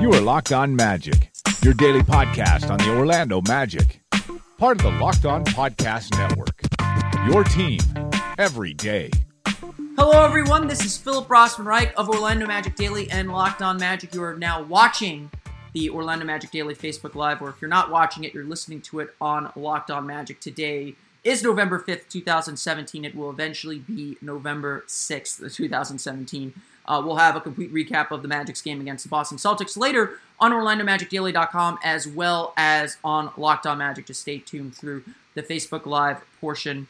You are Locked On Magic, your daily podcast on the Orlando Magic, part of the Locked On Podcast Network. Your team every day. Hello, everyone. This is Philip Rossman Reich of Orlando Magic Daily and Locked On Magic. You are now watching the Orlando Magic Daily Facebook Live, or if you're not watching it, you're listening to it on Locked On Magic. Today is November 5th, 2017. It will eventually be November 6th, 2017. Uh, we'll have a complete recap of the Magic's game against the Boston Celtics later on OrlandoMagicDaily.com as well as on Locked On Magic. Just stay tuned through the Facebook Live portion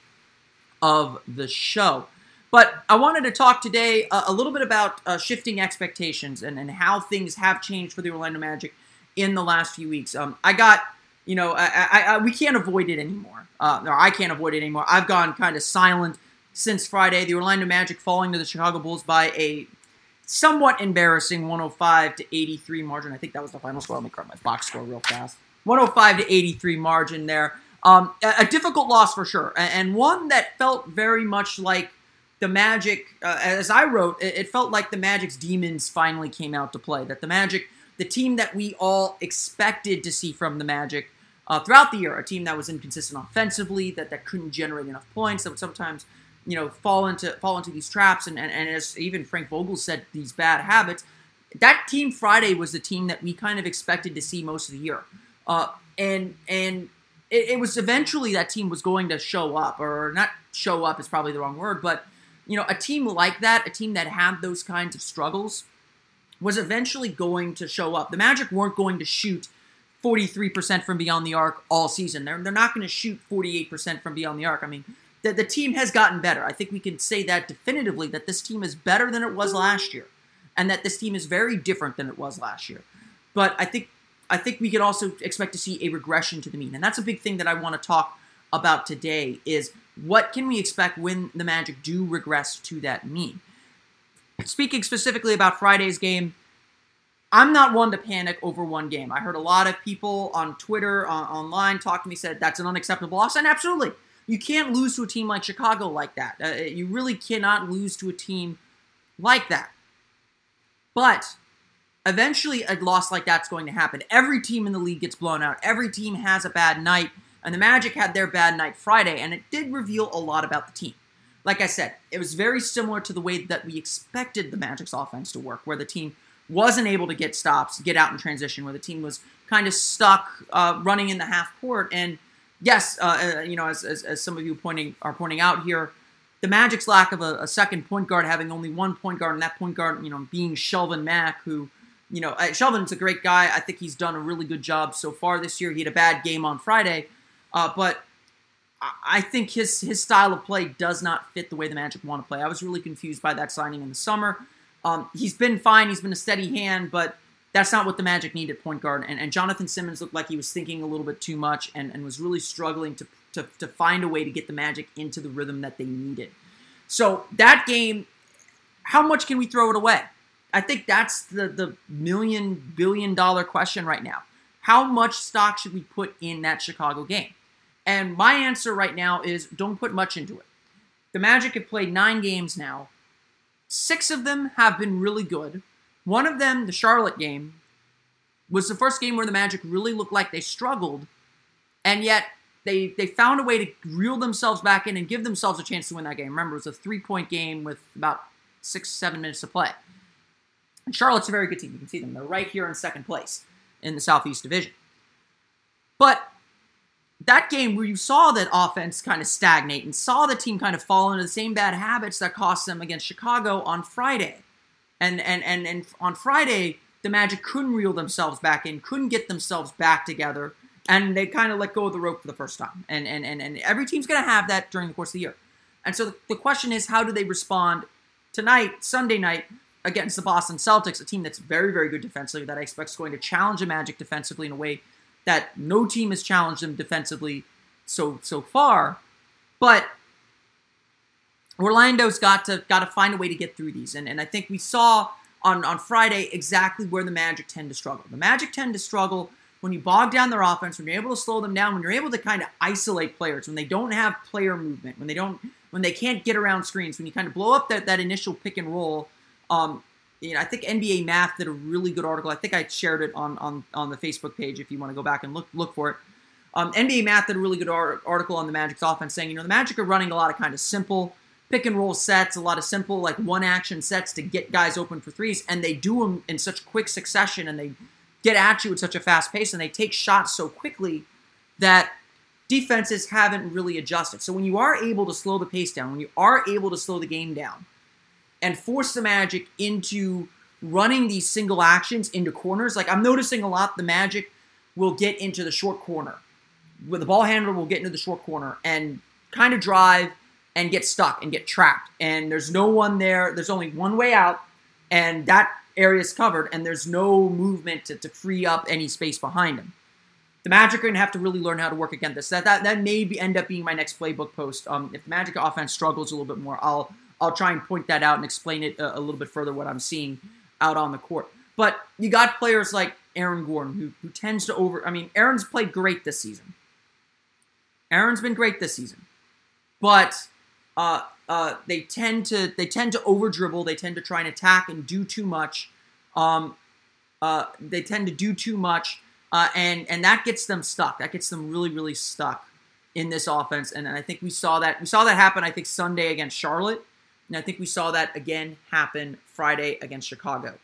of the show. But I wanted to talk today uh, a little bit about uh, shifting expectations and, and how things have changed for the Orlando Magic in the last few weeks. Um, I got, you know, I, I, I, we can't avoid it anymore. Uh, or I can't avoid it anymore. I've gone kind of silent since Friday. The Orlando Magic falling to the Chicago Bulls by a somewhat embarrassing 105 to 83 margin. I think that was the final score. Let me grab my box score real fast. 105 to 83 margin there. Um, a, difficult loss for sure, and one that felt very much like the Magic. Uh, as I wrote, it felt like the Magic's demons finally came out to play. That the Magic, the team that we all expected to see from the Magic uh, throughout the year, a team that was inconsistent offensively, that that couldn't generate enough points, that would sometimes you know fall into fall into these traps. And, and, and as even Frank Vogel said these bad habits that team Friday was the team that we kind of expected to see most of the year. Uh, and and it, it, was eventually that team was going to show up or not show up is probably the wrong word but you know a team like that a team that had those kinds of struggles was eventually going to show up the Magic weren't going to shoot 43% from beyond the arc all season they're, they're not going to shoot 48% from beyond the arc I mean the, the team has gotten better. I think we can say that definitively that this team is better than it was last year, and that this team is very different than it was last year. But I think I think we can also expect to see a regression to the mean, and that's a big thing that I want to talk about today. Is what can we expect when the Magic do regress to that mean? Speaking specifically about Friday's game, I'm not one to panic over one game. I heard a lot of people on Twitter, uh, online, talk to me, said that's an unacceptable loss, and absolutely, you can't lose to a team like Chicago like that. Uh, you really cannot lose to a team like that. But eventually, a loss like that's going to happen. Every team in the league gets blown out. Every team has a bad night. And the Magic had their bad night Friday, and it did reveal a lot about the team. Like I said, it was very similar to the way that we expected the Magic's offense to work, where the team wasn't able to get stops, get out in transition, where the team was kind of stuck uh, running in the half court. And yes, uh, uh, you know, as, as, as, some of you pointing are pointing out here, the Magic's lack of a, a, second point guard, having only one point guard, and that point guard, you know, being Shelvin Mack, who, you know, uh, Shelvin's a great guy. I think he's done a really good job so far this year. He had a bad game on Friday, uh, but I think his his style of play does not fit the way the Magic want to play. I was really confused by that signing in the summer. Um, he's been fine. He's been a steady hand, but that's not what the Magic needed point guard. And, and Jonathan Simmons looked like he was thinking a little bit too much and, and was really struggling to, to, to find a way to get the Magic into the rhythm that they needed. So that game, how much can we throw it away? I think that's the, the million, billion dollar question right now. How much stock should we put in that Chicago game? And my answer right now is don't put much into it. The Magic have played nine games now. Six of them have been really good. One of them, the Charlotte game, was the first game where the Magic really looked like they struggled, and yet they they found a way to reel themselves back in and give themselves a chance to win that game. Remember, it was a three point game with about six seven minutes to play. And Charlotte's a very good team. You can see them; they're right here in second place in the Southeast Division. But that game where you saw that offense kind of stagnate and saw the team kind of fall into the same bad habits that cost them against Chicago on Friday. And and and and on Friday, the Magic couldn't reel themselves back in, couldn't get themselves back together, and they kind of let go of the rope for the first time. And and and, and every team's going to have that during the course of the year. And so the, the question is, how do they respond tonight, Sunday night, against the Boston Celtics, a team that's very, very good defensively, that I expect is going to challenge the Magic defensively in a way that no team has challenged them defensively so so far. But Orlando's got to got to find a way to get through these, and and I think we saw on on Friday exactly where the Magic tend to struggle. The Magic tend to struggle when you bog down their offense, when you're able to slow them down, when you're able to kind of isolate players, when they don't have player movement, when they don't when they can't get around screens, when you kind of blow up that, that initial pick and roll. Um, you know, I think NBA Math did a really good article. I think I shared it on on, on the Facebook page if you want to go back and look look for it. Um, NBA Math did a really good article on the Magic's offense saying, you know, the Magic are running a lot of kind of simple pick and roll sets, a lot of simple like one action sets to get guys open for threes, and they do them in such quick succession and they get at you at such a fast pace and they take shots so quickly that defenses haven't really adjusted. So when you are able to slow the pace down, when you are able to slow the game down and force the Magic into running these single actions into corners, like I'm noticing a lot the Magic will get into the short corner. The ball handler will get into the short corner and kind of drive and get stuck and get trapped. And there's no one there. There's only one way out, and that area is covered, and there's no movement to, to free up any space behind him. The Magic are going to have to really learn how to work against this. That that, that may be, end up being my next playbook post. Um, if the Magic offense struggles a little bit more, I'll I'll try and point that out and explain it a, a little bit further what I'm seeing out on the court. But you got players like Aaron Gordon who who tends to over. I mean, Aaron's played great this season. Aaron's been great this season, but uh, uh, they tend to they tend to over dribble. They tend to try and attack and do too much. Um, uh, they tend to do too much, uh, and and that gets them stuck. That gets them really really stuck in this offense. And, and I think we saw that we saw that happen. I think Sunday against Charlotte, and I think we saw that again happen Friday against Chicago.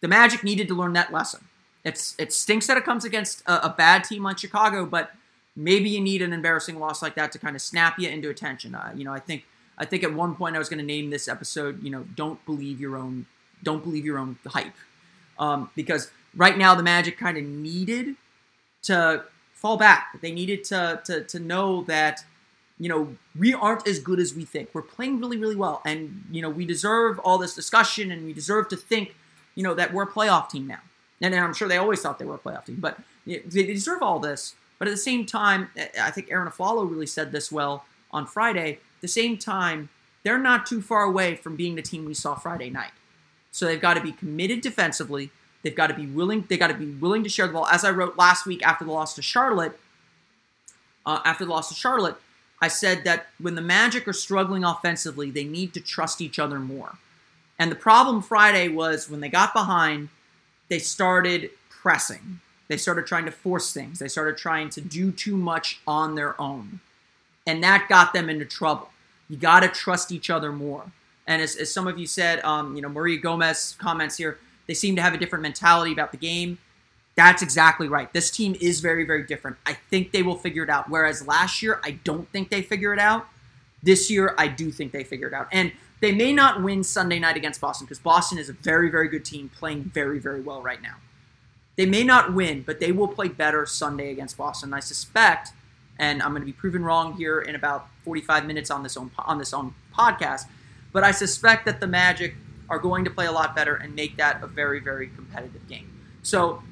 The Magic needed to learn that lesson. It's it stinks that it comes against a, a bad team like Chicago, but maybe you need an embarrassing loss like that to kind of snap you into attention. Uh, you know, I think I think at one point I was going to name this episode, you know, don't believe your own don't believe your own hype, um, because right now the Magic kind of needed to fall back. They needed to, to to know that you know we aren't as good as we think. We're playing really really well, and you know we deserve all this discussion, and we deserve to think you know that we're a playoff team now. And I'm sure they always thought they were a playoff team, but they deserve all this. But at the same time, I think Arron Afflalo really said this well on Friday. At the same time, they're not too far away from being the team we saw Friday night. So they've got to be committed defensively. They've got to be willing. They got to be willing to share the ball. As I wrote last week after the loss to Charlotte, uh, after the loss to Charlotte, I said that when the Magic are struggling offensively, they need to trust each other more. And the problem Friday was when they got behind, they started pressing. They started trying to force things. They started trying to do too much on their own. And that got them into trouble. You got to trust each other more. And as, as some of you said, um, you know, Maria Gomez comments here, they seem to have a different mentality about the game. That's exactly right. This team is very, very different. I think they will figure it out. Whereas last year, I don't think they figure it out. This year, I do think they figure it out. And they may not win Sunday night against Boston because Boston is a very, very good team playing very, very well right now. They may not win, but they will play better Sunday against Boston. I suspect, and I'm going to be proven wrong here in about 45 minutes on this own on this own podcast, but I suspect that the Magic are going to play a lot better and make that a very very competitive game. So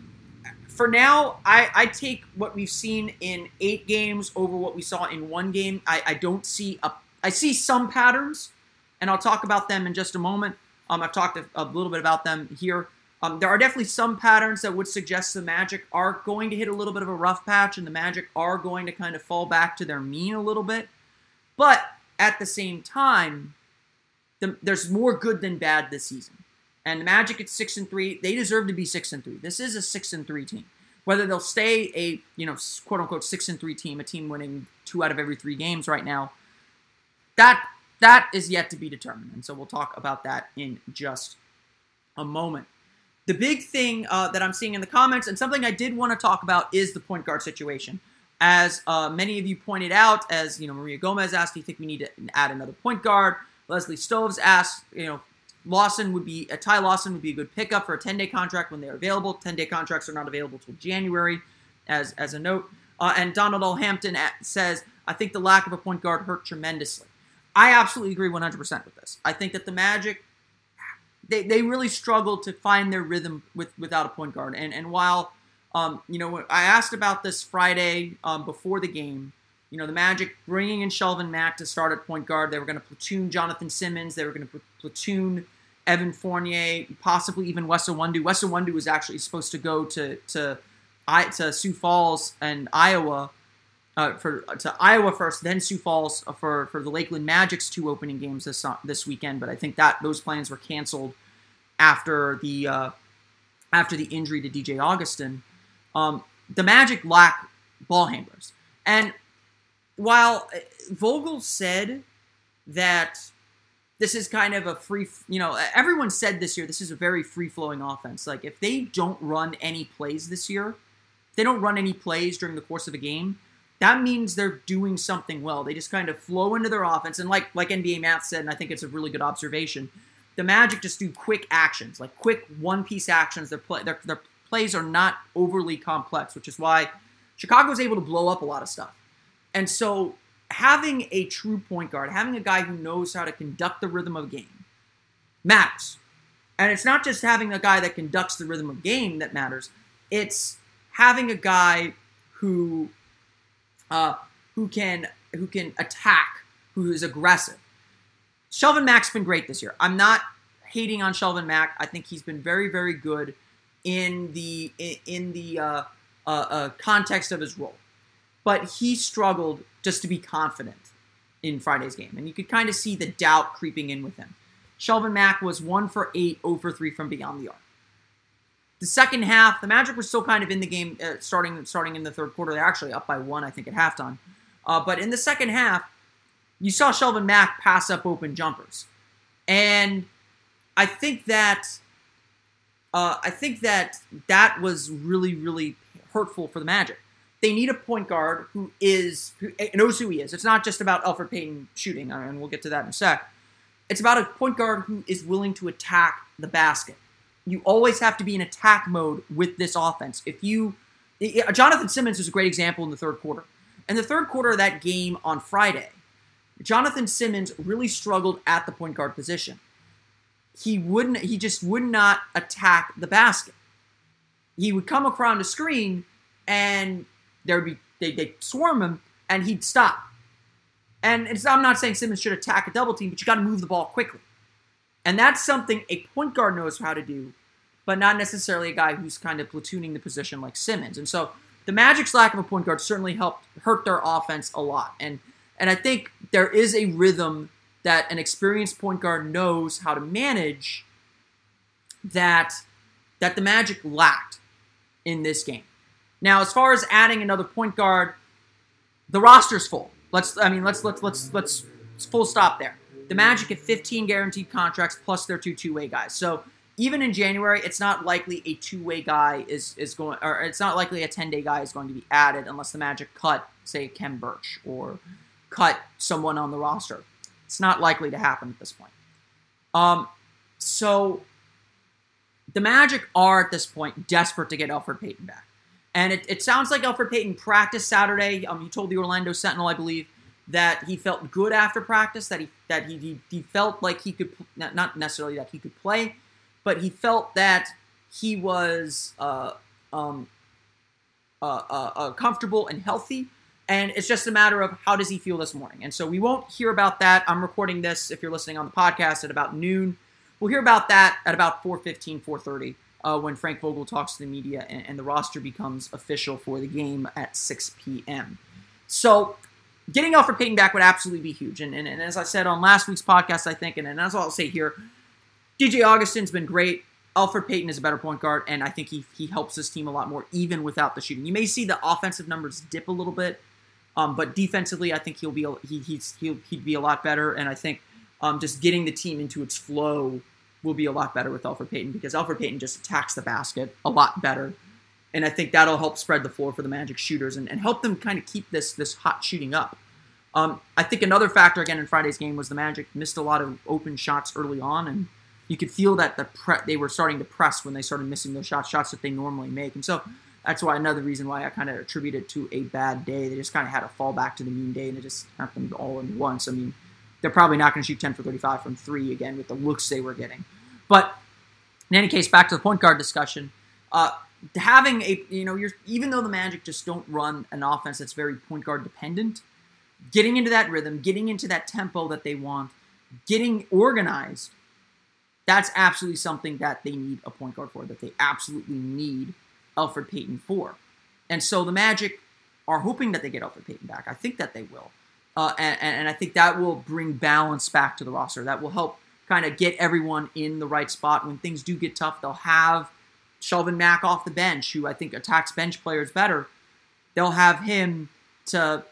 for now, I, I take what we've seen in eight games over what we saw in one game. I, I don't see a I see some patterns, and I'll talk about them in just a moment. Um, I've talked a, a little bit about them here. Um, there are definitely some patterns that would suggest the Magic are going to hit a little bit of a rough patch, and the Magic are going to kind of fall back to their mean a little bit. But at the same time, the, there's more good than bad this season. And the Magic at six and three, they deserve to be six and three. This is a six and three team. Whether they'll stay a you know quote unquote six and three team, a team winning two out of every three games right now, that that is yet to be determined. And so we'll talk about that in just a moment. The big thing uh, that I'm seeing in the comments, and something I did want to talk about, is the point guard situation. As uh, many of you pointed out, as you know, Maria Gomez asked, "Do you think we need to add another point guard?" Leslie Stokes asked, "You know, Lawson would be a Ty Lawson would be a good pickup for a 10-day contract when they're available. 10-day contracts are not available till January." As as a note, uh, and Donald L. Hampton says, "I think the lack of a point guard hurt tremendously." I absolutely agree 100% with this. I think that the Magic they, they really struggled to find their rhythm with without a point guard. And and while um, you know I asked about this Friday um, before the game, you know the Magic bringing in Shelvin Mack to start at point guard. They were going to platoon Jonathan Simmons. They were going to platoon Evan Fournier, possibly even Wes Iwundu. Wes Iwundu was actually supposed to go to to to Sioux Falls and Iowa uh, for to Iowa first, then Sioux Falls for for the Lakeland Magic's two opening games this this weekend. But I think that those plans were canceled after the uh, after the injury to DJ Augustin. Um, the Magic lack ball handlers, and while uh, Vogel said that this is kind of a free, you know, everyone said this year this is a very free flowing offense. Like if they don't run any plays this year, if they don't run any plays during the course of a game that means they're doing something well. They just kind of flow into their offense, and like like NBA Math said, and I think it's a really good observation. The Magic just do quick actions, like quick one piece actions. Their play, their, their plays are not overly complex, which is why Chicago is able to blow up a lot of stuff. And so, having a true point guard, having a guy who knows how to conduct the rhythm of game, matters. And it's not just having a guy that conducts the rhythm of game that matters. It's having a guy who uh, who can who can attack, who is aggressive. Shelvin Mack's been great this year. I'm not hating on Shelvin Mack. I think he's been very very good in the in the uh, uh, uh, context of his role, but he struggled just to be confident in Friday's game, and you could kind of see the doubt creeping in with him. Shelvin Mack was one for eight, over three from beyond the arc. The second half, the Magic were still kind of in the game, uh, starting starting in the third quarter. They're actually up by one, I think, at halftime. Uh, but in the second half, you saw Shelvin Mack pass up open jumpers, and I think that uh, I think that that was really really hurtful for the Magic. They need a point guard who is who knows who he is. It's not just about Elfrid Payton shooting, and we'll get to that in a sec. It's about a point guard who is willing to attack the basket you always have to be in attack mode with this offense. If you, Jonathan Simmons was a great example in the third quarter. In the third quarter of that game on Friday, Jonathan Simmons really struggled at the point guard position. He wouldn't, he just would not attack the basket. He would come around a screen and there would be, they, they'd swarm him and he'd stop. And I'm not saying Simmons should attack a double team, but you got to move the ball quickly. And that's something a point guard knows how to do, but not necessarily a guy who's kind of platooning the position like Simmons. And so the Magic's lack of a point guard certainly helped hurt their offense a lot. And and I think there is a rhythm that an experienced point guard knows how to manage that that the Magic lacked in this game. Now, as far as adding another point guard, the roster's full. Let's I mean let's let's let's let's full stop there. The Magic have 15 guaranteed contracts plus their two two-way guys. So even in January, it's not likely a two-way guy is is going, or it's not likely a 10-day guy is going to be added unless the Magic cut, say, Khem Birch or cut someone on the roster. It's not likely to happen at this point. Um, so the Magic are at this point desperate to get Elfrid Payton back. And it, it sounds like Elfrid Payton practiced Saturday. Um, he told the Orlando Sentinel, I believe, that he felt good after practice, that he that he he, he felt like he could not necessarily that he could play, but he felt that he was uh, um, uh, uh, uh, comfortable and healthy. And it's just a matter of how does he feel this morning. And so we won't hear about that. I'm recording this if you're listening on the podcast at about noon. We'll hear about that at about 4:15, 4:30. Uh, when Frank Vogel talks to the media and, and, the roster becomes official for the game at 6 p.m. So getting Elfrid Payton back would absolutely be huge. And, and, and as I said on last week's podcast, I think, and, and that's all I'll say here, DJ Augustin's been great. Elfrid Payton is a better point guard, and I think he, he helps this team a lot more, even without the shooting. You may see the offensive numbers dip a little bit, um, but defensively, I think he'll be he, he's he'll he'd be a lot better. And I think um, just getting the team into its flow will be a lot better with Elfrid Payton because Elfrid Payton just attacks the basket a lot better and I think that'll help spread the floor for the Magic shooters and, and help them kind of keep this this hot shooting up. Um, I think another factor again in Friday's game was the Magic missed a lot of open shots early on, and you could feel that the pre- they were starting to press when they started missing those shots, shots that they normally make, and so that's why another reason why I kind of attribute it to a bad day. They just kind of had to fall back to the mean day, and it just happened all in once. I mean, they're probably not going to shoot 10 for 35 from three again with the looks they were getting. But in any case, back to the point guard discussion. Uh, having a you know you're even though the Magic just don't run an offense that's very point guard dependent, getting into that rhythm, getting into that tempo that they want, getting organized, that's absolutely something that they need a point guard for. That they absolutely need Elfrid Payton for. And so the Magic are hoping that they get Elfrid Payton back. I think that they will. Uh, and, and I think that will bring balance back to the roster. That will help kind of get everyone in the right spot. When things do get tough, they'll have Shelvin Mack off the bench, who I think attacks bench players better. They'll have him to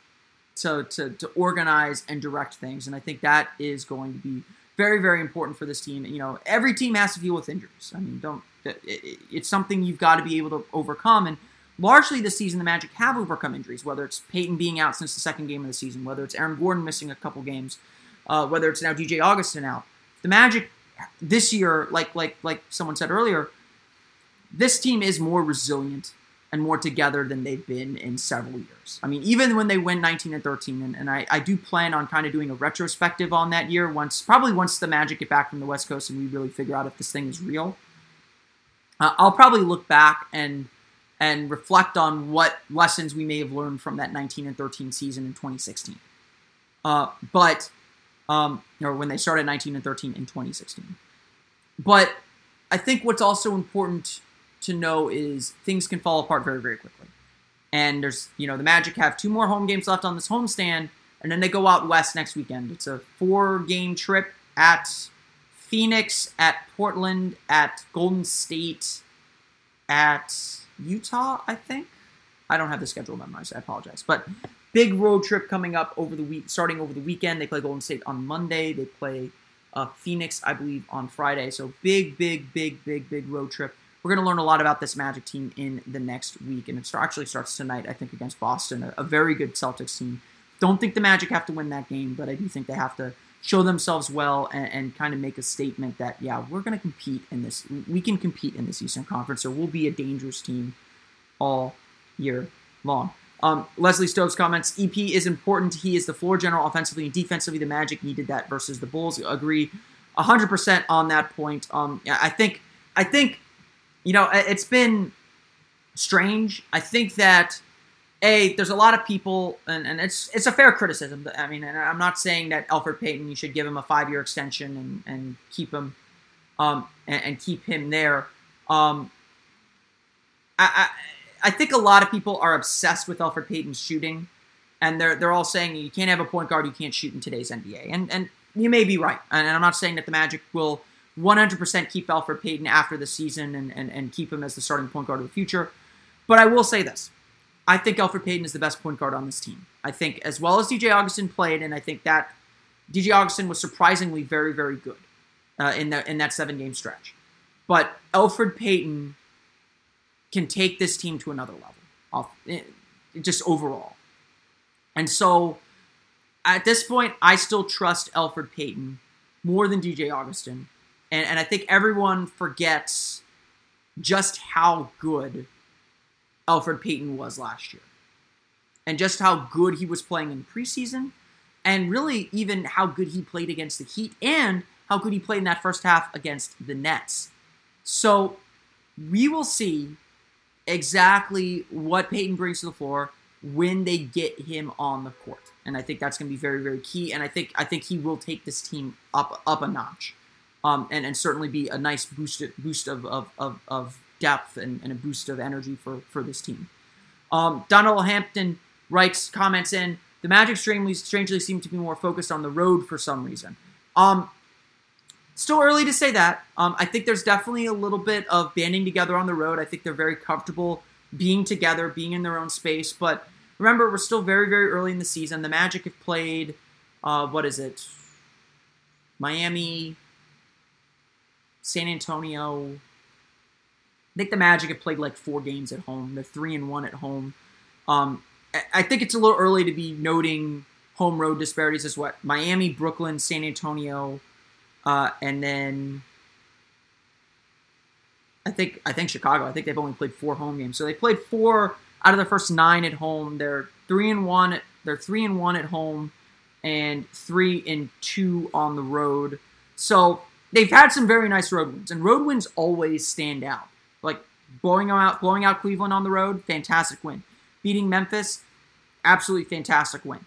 to, to, to organize and direct things. And I think that is going to be very, very important for this team. You know, every team has to deal with injuries. I mean, don't it's something you've got to be able to overcome. And largely this season, the Magic have overcome injuries, whether it's Payton being out since the second game of the season, whether it's Aaron Gordon missing a couple games, uh, whether it's now DJ Augustin out. The Magic this year, like like like someone said earlier, this team is more resilient and more together than they've been in several years. I mean, even when they win 19 and 13, and, and I, I do plan on kind of doing a retrospective on that year once, probably once the Magic get back from the West Coast and we really figure out if this thing is real. Uh, I'll probably look back and and reflect on what lessons we may have learned from that 19 and 13 season in 2016. Uh, but um, or when they started 19 and 13 in 2016. But I think what's also important to know is things can fall apart very, very quickly. And there's, you know, the Magic have two more home games left on this homestand, and then they go out west next weekend. It's a four game trip at Phoenix, at Portland, at Golden State, at Utah, I think. I don't have the schedule memorized. I apologize. But big road trip coming up over the week, starting over the weekend. They play Golden State on Monday. They play uh, Phoenix, I believe, on Friday. So big, big, big, big, big road trip we're going to learn a lot about this Magic team in the next week, and it actually starts tonight, I think, against Boston, a, a, very good Celtics team. Don't think the Magic have to win that game, but I do think they have to show themselves well and, and kind of make a statement that, yeah, we're going to compete in this. We can compete in this Eastern Conference, or we'll be a dangerous team all year long. Um, Leslie Stokes comments: EP is important. He is the floor general offensively and defensively. The Magic needed that versus the Bulls. Agree, hundred percent on that point. Um, I think I think you know, it's been strange. I think that a there's a lot of people, and, and it's it's a fair criticism. I mean, and I'm not saying that Elfrid Payton you should give him a five year extension and and keep him, um, and, and keep him there. Um, I, I I think a lot of people are obsessed with Elfrid Payton's shooting, and they're they're all saying you can't have a point guard who can't shoot in today's NBA, and and you may be right. And I'm not saying that the Magic will 100% keep Elfrid Payton after the season and, and, and keep him as the starting point guard of the future. But I will say this. I think Elfrid Payton is the best point guard on this team. I think as well as DJ Augustin played, and I think that DJ Augustin was surprisingly very, very good uh, in that in that seven game stretch. But Elfrid Payton can take this team to another level, off, eh, just overall. And so, at this point, I still trust Elfrid Payton more than DJ Augustin and, and I think everyone forgets just how good Elfrid Payton was last year. And just how good he was playing in preseason. And really, even how good he played against the Heat and how good he played in that first half against the Nets. So we will see exactly what Payton brings to the floor when they get him on the court. And I think that's going to be very, very key. And I think I think he will take this team up up a notch um, and, and certainly be a nice boost boost of, of, of, of depth and, and, a boost of energy for, for this team. Um, Donald Hampton writes comments in the Magic strangely, strangely seem to be more focused on the road for some reason. Um, still early to say that. Um, I think there's definitely a little bit of banding together on the road. I think they're very comfortable being together, being in their own space. But remember, we're still very, very early in the season. The Magic have played, uh, what is it? Miami, San Antonio. I think the Magic have played like four games at home. They're three and one at home. Um, I think it's a little early to be noting home road disparities as what Miami, Brooklyn, San Antonio, uh, and then I think I think Chicago. I think they've only played four home games, so they played four out of the first nine at home. They're three and one. They're three and one at home, and three and two on the road. So they've had some very nice road wins, and road wins always stand out. Like blowing out, blowing out Cleveland on the road, fantastic win. Beating Memphis, absolutely fantastic win.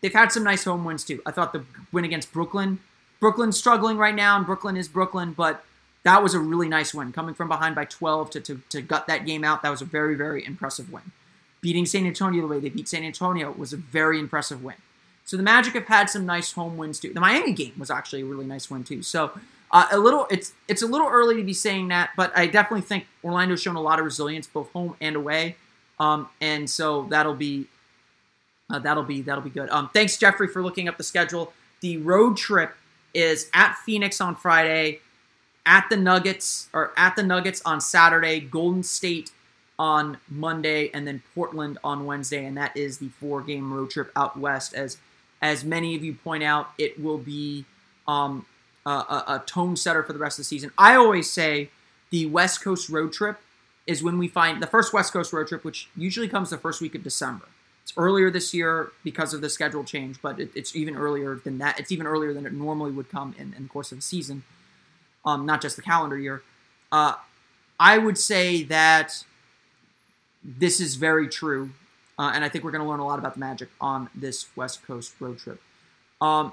They've had some nice home wins too. I thought the win against Brooklyn, Brooklyn's struggling right now, and Brooklyn is Brooklyn, but that was a really nice win. Coming from behind by 12 to, to, to gut that game out, that was a very, very impressive win. Beating San Antonio the way they beat San Antonio was a very impressive win. So the Magic have had some nice home wins too. The Miami game was actually a really nice win too. So uh, a little, it's it's a little early to be saying that, but I definitely think Orlando's shown a lot of resilience both home and away, um, and so that'll be uh, that'll be that'll be good. Um, thanks Jeffrey for looking up the schedule. The road trip is at Phoenix on Friday, at the Nuggets or at the Nuggets on Saturday, Golden State on Monday, and then Portland on Wednesday, and that is the four-game road trip out west. As as many of you point out, it will be um, a, a, tone setter for the rest of the season. I always say the West Coast road trip is when we find the first West Coast road trip, which usually comes the first week of December. It's earlier this year because of the schedule change, but it, it's even earlier than that. It's even earlier than it normally would come in, in the course of a season, um, not just the calendar year. Uh, I would say that this is very true, uh, and I think we're going to learn a lot about the Magic on this West Coast road trip. Um,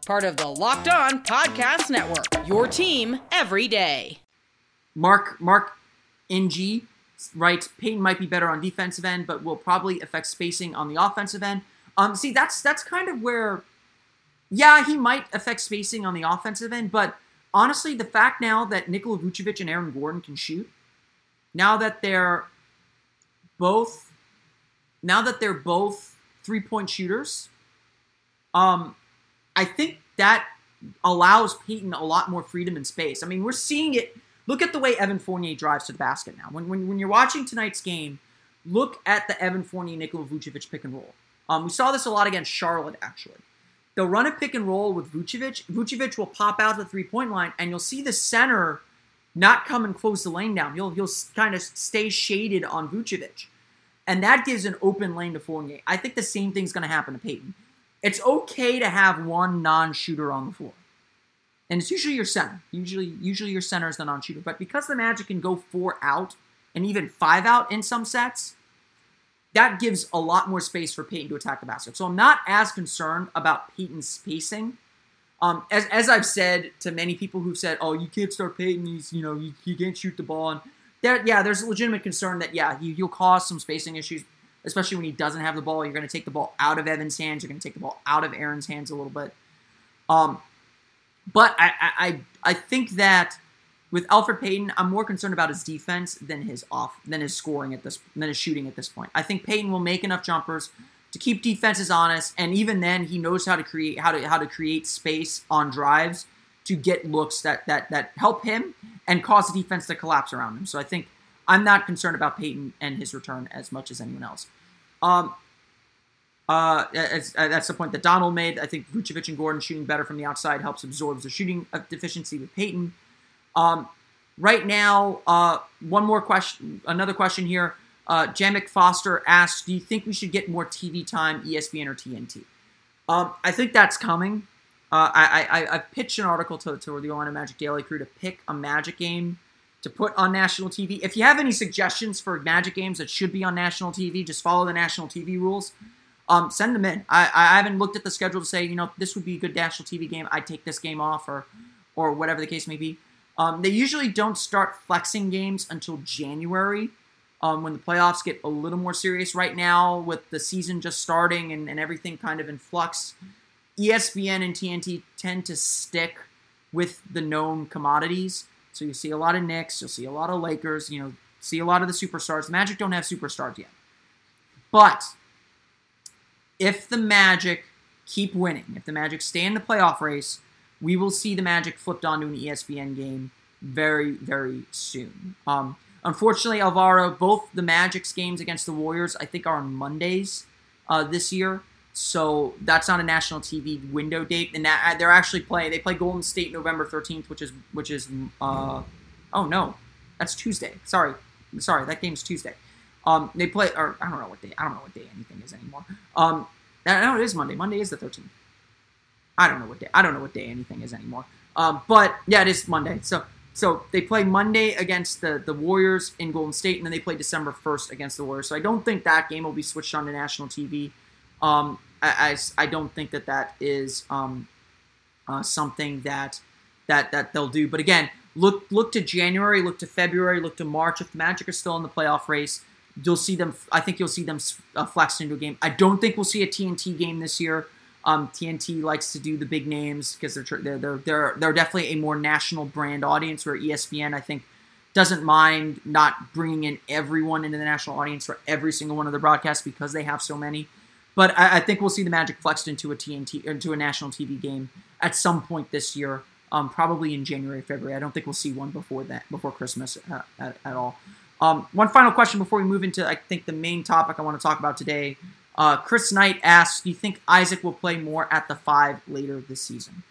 Part of the Locked On Podcast Network. Your team every day. Mark Mark NG writes Payton might be better on defensive end, but will probably affect spacing on the offensive end. Um, see, that's that's kind of where, yeah, he might affect spacing on the offensive end, but honestly, the fact now that Nikola Vucevic and Aaron Gordon can shoot, now that they're both now that they're both three point shooters, um, I think that allows Payton a lot more freedom and space. I mean, we're seeing it. Look at the way Evan Fournier drives to the basket now. When, when, when you're watching tonight's game, look at the Evan Fournier Nikola Vucevic pick and roll. Um, we saw this a lot against Charlotte, actually. They'll run a pick and roll with Vucevic. Vucevic will pop out the three point line, and you'll see the center not come and close the lane down. He'll, he'll kind of stay shaded on Vucevic. And that gives an open lane to Fournier. I think the same thing's going to happen to Payton. It's okay to have one non-shooter on the floor. And it's usually your center. Usually, usually your center is the non-shooter. But because the Magic can go four out and even five out in some sets, that gives a lot more space for Payton to attack the basket. So I'm not as concerned about Payton's spacing. Um, as, as I've said to many people who've said, "Oh, you can't start Payton. He's you know you can't shoot the ball." And there, yeah, there's a legitimate concern that yeah, he, will cause some spacing issues, especially when he doesn't have the ball. You're going to take the ball out of Evan's hands. You're going to take the ball out of Aaron's hands a little bit. Um, but I, I, I think that with Elfrid Payton, I'm more concerned about his defense than his off than his scoring at this than his shooting at this point. I think Payton will make enough jumpers to keep defenses honest, and even then, he knows how to create how to how to create space on drives to get looks that that that help him and cause the defense to collapse around him. So I think I'm not concerned about Payton and his return as much as anyone else. Um, uh, as, uh, that's the point that Donald made. I think Vucevic and Gordon shooting better from the outside helps absorb the shooting uh, deficiency with Payton. Um, right now, uh, one more question, another question here. Uh, Jamek Foster asks, "Do you think we should get more TV time, ESPN or TNT?" Um, I think that's coming. Uh, I, I, I pitched an article to, to the Orlando Magic Daily crew to pick a Magic game to put on national TV. If you have any suggestions for Magic games that should be on national TV, just follow the national TV rules. Um, send them in. I, I haven't looked at the schedule to say, you know, this would be a good national TV game. I'd take this game off or, or whatever the case may be. Um, they usually don't start flexing games until January um, when the playoffs get a little more serious. Right now, with the season just starting and, and everything kind of in flux, ESPN and TNT tend to stick with the known commodities. So you see a lot of Knicks, you'll see a lot of Lakers, you know, see a lot of the superstars. The Magic don't have superstars yet. But if the Magic keep winning, if the Magic stay in the playoff race, we will see the Magic flipped onto an ESPN game very, very soon. Um, unfortunately, Alvaro, both the Magic's games against the Warriors, I think, are on Mondays uh, this year. So that's not a national TV window date, and that, they're actually playing. They play Golden State November thirteenth, which is which is uh, oh no, that's Tuesday. Sorry, sorry, that game's Tuesday. Um, they play, or I don't know what day. I don't know what day anything is anymore. Um, no, it is Monday. Monday is the thirteenth. I don't know what day. I don't know what day anything is anymore. Um, but yeah, it is Monday. So so they play Monday against the the Warriors in Golden State, and then they play December first against the Warriors. So I don't think that game will be switched on to national TV. Um, I, I, I, don't think that that is um, uh, something that that that they'll do. But again, look look to January, look to February, look to March. If the Magic are still in the playoff race, you'll see them. I think you'll see them uh, flexed into a game. I don't think we'll see a TNT game this year. Um, TNT likes to do the big names because they're, they're they're they're they're definitely a more national brand audience. Where ESPN, I think, doesn't mind not bringing in everyone into the national audience for every single one of the broadcasts because they have so many. But I, I think we'll see the Magic flexed into a TNT into a national TV game at some point this year, um, probably in January, February. I don't think we'll see one before that, before Christmas uh, at, at, all. Um, one final question before we move into, I think, the main topic I want to talk about today. Uh, Chris Knight asks, "Do you think Isaac will play more at the five later this season?"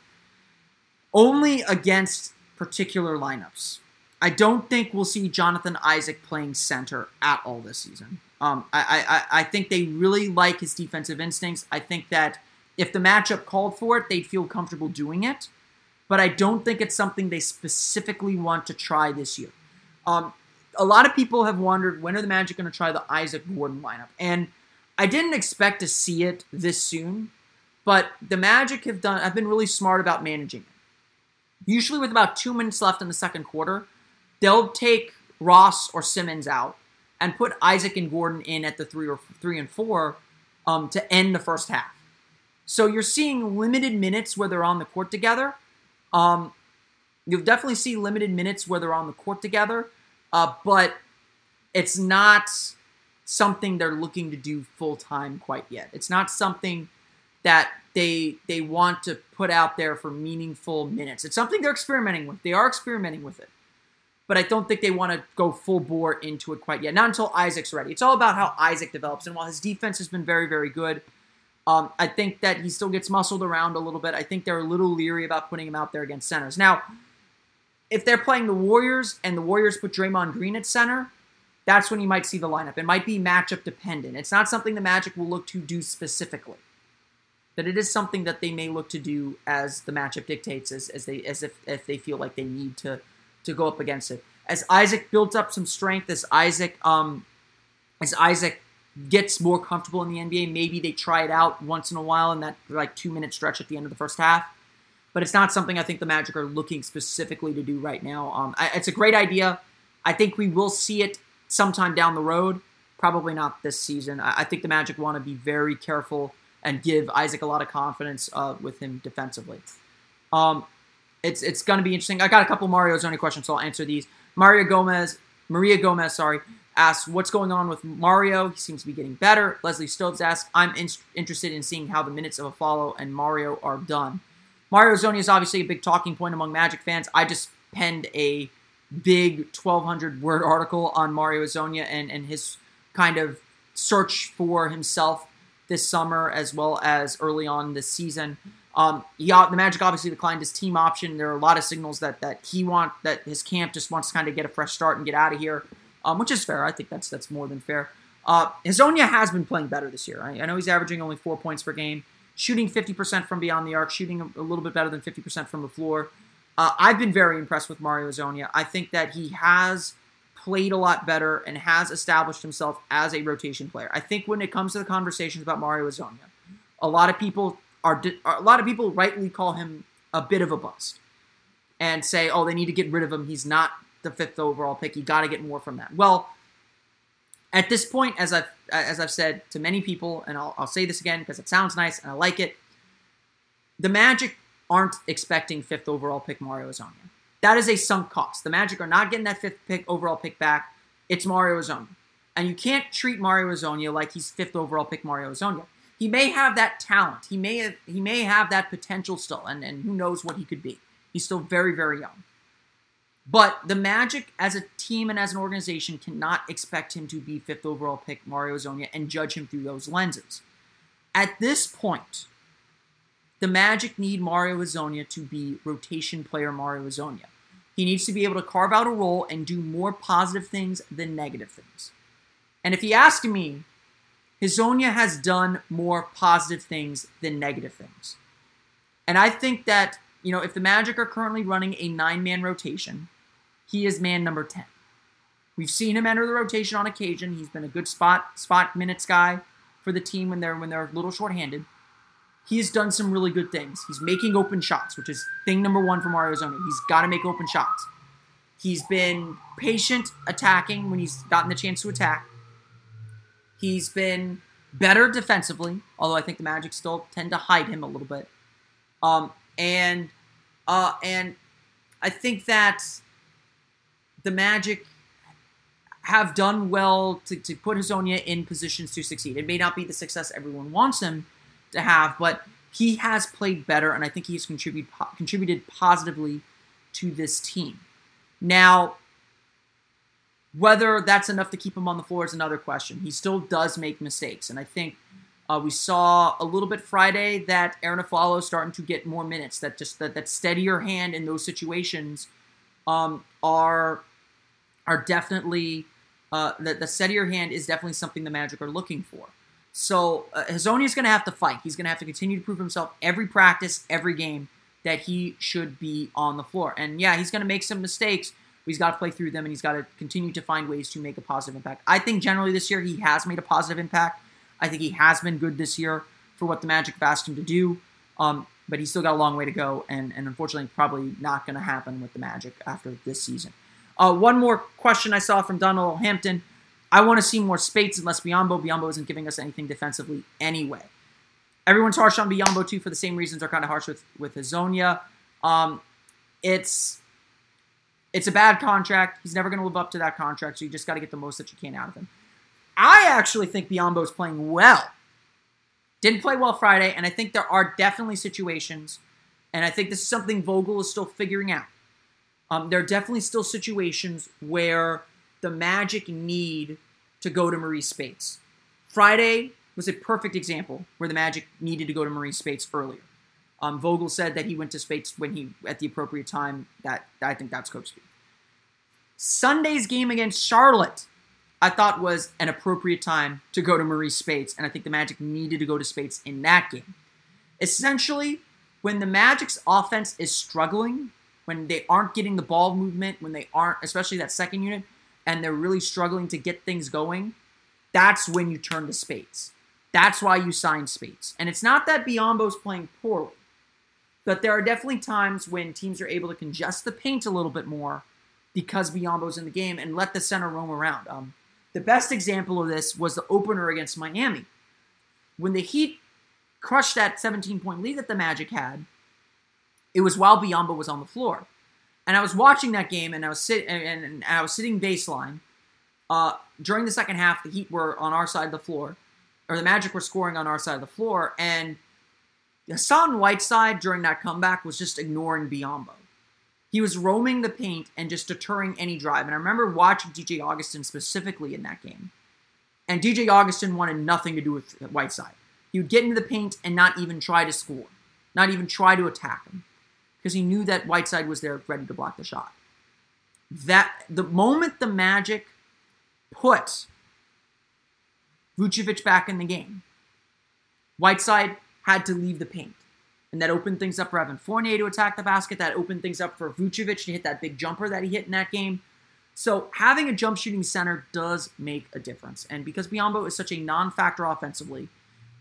Only against particular lineups. I don't think we'll see Jonathan Isaac playing center at all this season. Um, I, I, I think they really like his defensive instincts. I think that if the matchup called for it, they'd feel comfortable doing it. But I don't think it's something they specifically want to try this year. Um, a lot of people have wondered when are the Magic going to try the Isaac Gordon lineup? And I didn't expect to see it this soon, but the Magic have done I've been really smart about managing it. Usually with about two minutes left in the second quarter, they'll take Ross or Simmons out and put Isaac and Gordon in at the three or three and four um, to end the first half. So you're seeing limited minutes where they're on the court together. Um, you'll definitely see limited minutes where they're on the court together, uh, but it's not something they're looking to do full time quite yet. It's not something that they they want to put out there for meaningful minutes. It's something they're experimenting with. They are experimenting with it but I don't think they want to go full bore into it quite yet. Not until Isaac's ready. It's all about how Isaac develops. And while his defense has been very, very good, um, I think that he still gets muscled around a little bit. I think they're a little leery about putting him out there against centers. Now, if they're playing the Warriors and the Warriors put Draymond Green at center, that's when you might see the lineup. It might be matchup dependent. It's not something the Magic will look to do specifically. But it is something that they may look to do as the matchup dictates, as, as they as if, if they feel like they need to to go up against it. As Isaac builds up some strength, as Isaac um, as Isaac gets more comfortable in the NBA, maybe they try it out once in a while in that like two minute stretch at the end of the first half. But it's not something I think the Magic are looking specifically to do right now. Um, I, it's a great idea. I think we will see it sometime down the road. Probably not this season. I, I think the Magic want to be very careful and give Isaac a lot of confidence uh, with him defensively. Um, it's it's going to be interesting. I got a couple Mario Hezonja questions, so I'll answer these. Mario Gomez, Maria Gomez, sorry, asks what's going on with Mario. He seems to be getting better. Leslie Stokes asks, I'm in- interested in seeing how the minutes of Afflalo and Mario are done. Mario Hezonja is obviously a big talking point among Magic fans. I just penned a big 1,200 word article on Mario Hezonja and, and his kind of search for himself this summer as well as early on this season. Um, yeah, the Magic obviously declined his team option. There are a lot of signals that that he want that his camp just wants to kind of get a fresh start and get out of here, um, which is fair. I think that's that's more than fair. Uh, Hezonja has been playing better this year. I, I, know he's averaging only four points per game, shooting 50% from beyond the arc, shooting a, a little bit better than 50% from the floor. Uh, I've been very impressed with Mario Hezonja. I think that he has played a lot better and has established himself as a rotation player. I think when it comes to the conversations about Mario Hezonja, a lot of people are, a lot of people rightly call him a bit of a bust and say, oh, they need to get rid of him. He's not the fifth overall pick. You got to get more from that. Well, at this point, as I've as I've said to many people, and I'll, I'll say this again because it sounds nice and I like it. The Magic aren't expecting fifth overall pick Mario Hezonja. That is a sunk cost. The Magic are not getting that fifth pick overall pick back. It's Mario Hezonja. And you can't treat Mario Hezonja like he's fifth overall pick Mario Hezonja he may have that talent. He may have, he may have that potential still, and, and who knows what he could be. He's still very, very young. But the Magic as a team and as an organization cannot expect him to be fifth overall pick Mario Hezonja and judge him through those lenses. At this point, the Magic need Mario Hezonja to be rotation player Mario Hezonja. He needs to be able to carve out a role and do more positive things than negative things. And if you ask me, Hezonja has done more positive things than negative things. And I think that, you know, if the Magic are currently running a nine man rotation, he is man number 10. We've seen him enter the rotation on occasion. He's been a good spot spot minutes guy for the team when they're when they're a little shorthanded. He has done some really good things. He's making open shots, which is thing number one for Mario Hezonja. He's got to make open shots. He's been patient attacking when he's gotten the chance to attack. He's been better defensively, although I think the Magic still tend to hide him a little bit. Um, and uh, and I think that the Magic have done well to, to put Hezonja in positions to succeed. It may not be the success everyone wants him to have, but he has played better, and I think he has contributed contributed positively to this team. Now, whether that's enough to keep him on the floor is another question. He still does make mistakes, and I think uh, we saw a little bit Friday that Arron Afflalo is starting to get more minutes. That just that, that steadier hand in those situations um, are are definitely uh, that the steadier hand is definitely something the Magic are looking for. So uh, is going to have to fight. He's going to have to continue to prove himself every practice, every game that he should be on the floor. And yeah, he's going to make some mistakes he's got to play through them and he's got to continue to find ways to make a positive impact. I think generally this year he has made a positive impact. I think he has been good this year for what the Magic have asked him to do. Um, but he's still got a long way to go, and, and unfortunately, probably not going to happen with the Magic after this season. Uh, one more question I saw from Donald Hampton. I want to see more Speights and less Biyombo. Biyombo isn't giving us anything defensively anyway. Everyone's harsh on Biyombo too for the same reasons they're kind of harsh with with Hezonja. Um, it's it's a bad contract. He's never going to live up to that contract, so you just got to get the most that you can out of him. I actually think Biyombo is playing well. Didn't play well Friday, and I think there are definitely situations, and I think this is something Vogel is still figuring out. Um, there are definitely still situations where the Magic need to go to Marreese Speights. Friday was a perfect example where the Magic needed to go to Marreese Speights earlier. Um, Vogel said that he went to Speights when he at the appropriate time. That I think that's coach speak. Sunday's game against Charlotte, I thought was an appropriate time to go to Marreese Speights, and I think the Magic needed to go to Speights in that game. Essentially, when the Magic's offense is struggling, when they aren't getting the ball movement, when they aren't, especially that second unit, and they're really struggling to get things going, that's when you turn to Speights. That's why you sign Speights. And it's not that Biyombo's playing poorly. But there are definitely times when teams are able to congest the paint a little bit more because Biyombo's in the game and let the center roam around. Um, the best example of this was the opener against Miami. When the Heat crushed that 17 point lead that the Magic had, it was while Biyombo was on the floor. And I was watching that game and I was sit and, and I was sitting baseline. Uh, during the second half, the Heat were on our side of the floor, or the Magic were scoring on our side of the floor, and Hassan Whiteside during that comeback was just ignoring Biyombo. He was roaming the paint and just deterring any drive. And I remember watching DJ Augustin specifically in that game. And DJ Augustin wanted nothing to do with Whiteside. He would get into the paint and not even try to score, not even try to attack him, because he knew that Whiteside was there ready to block the shot. That the moment the Magic put Vucevic back in the game, Whiteside had to leave the paint. And that opened things up for Evan Fournier to attack the basket. That opened things up for Vucevic to hit that big jumper that he hit in that game. So having a jump shooting center does make a difference. And because Biyombo is such a non-factor offensively,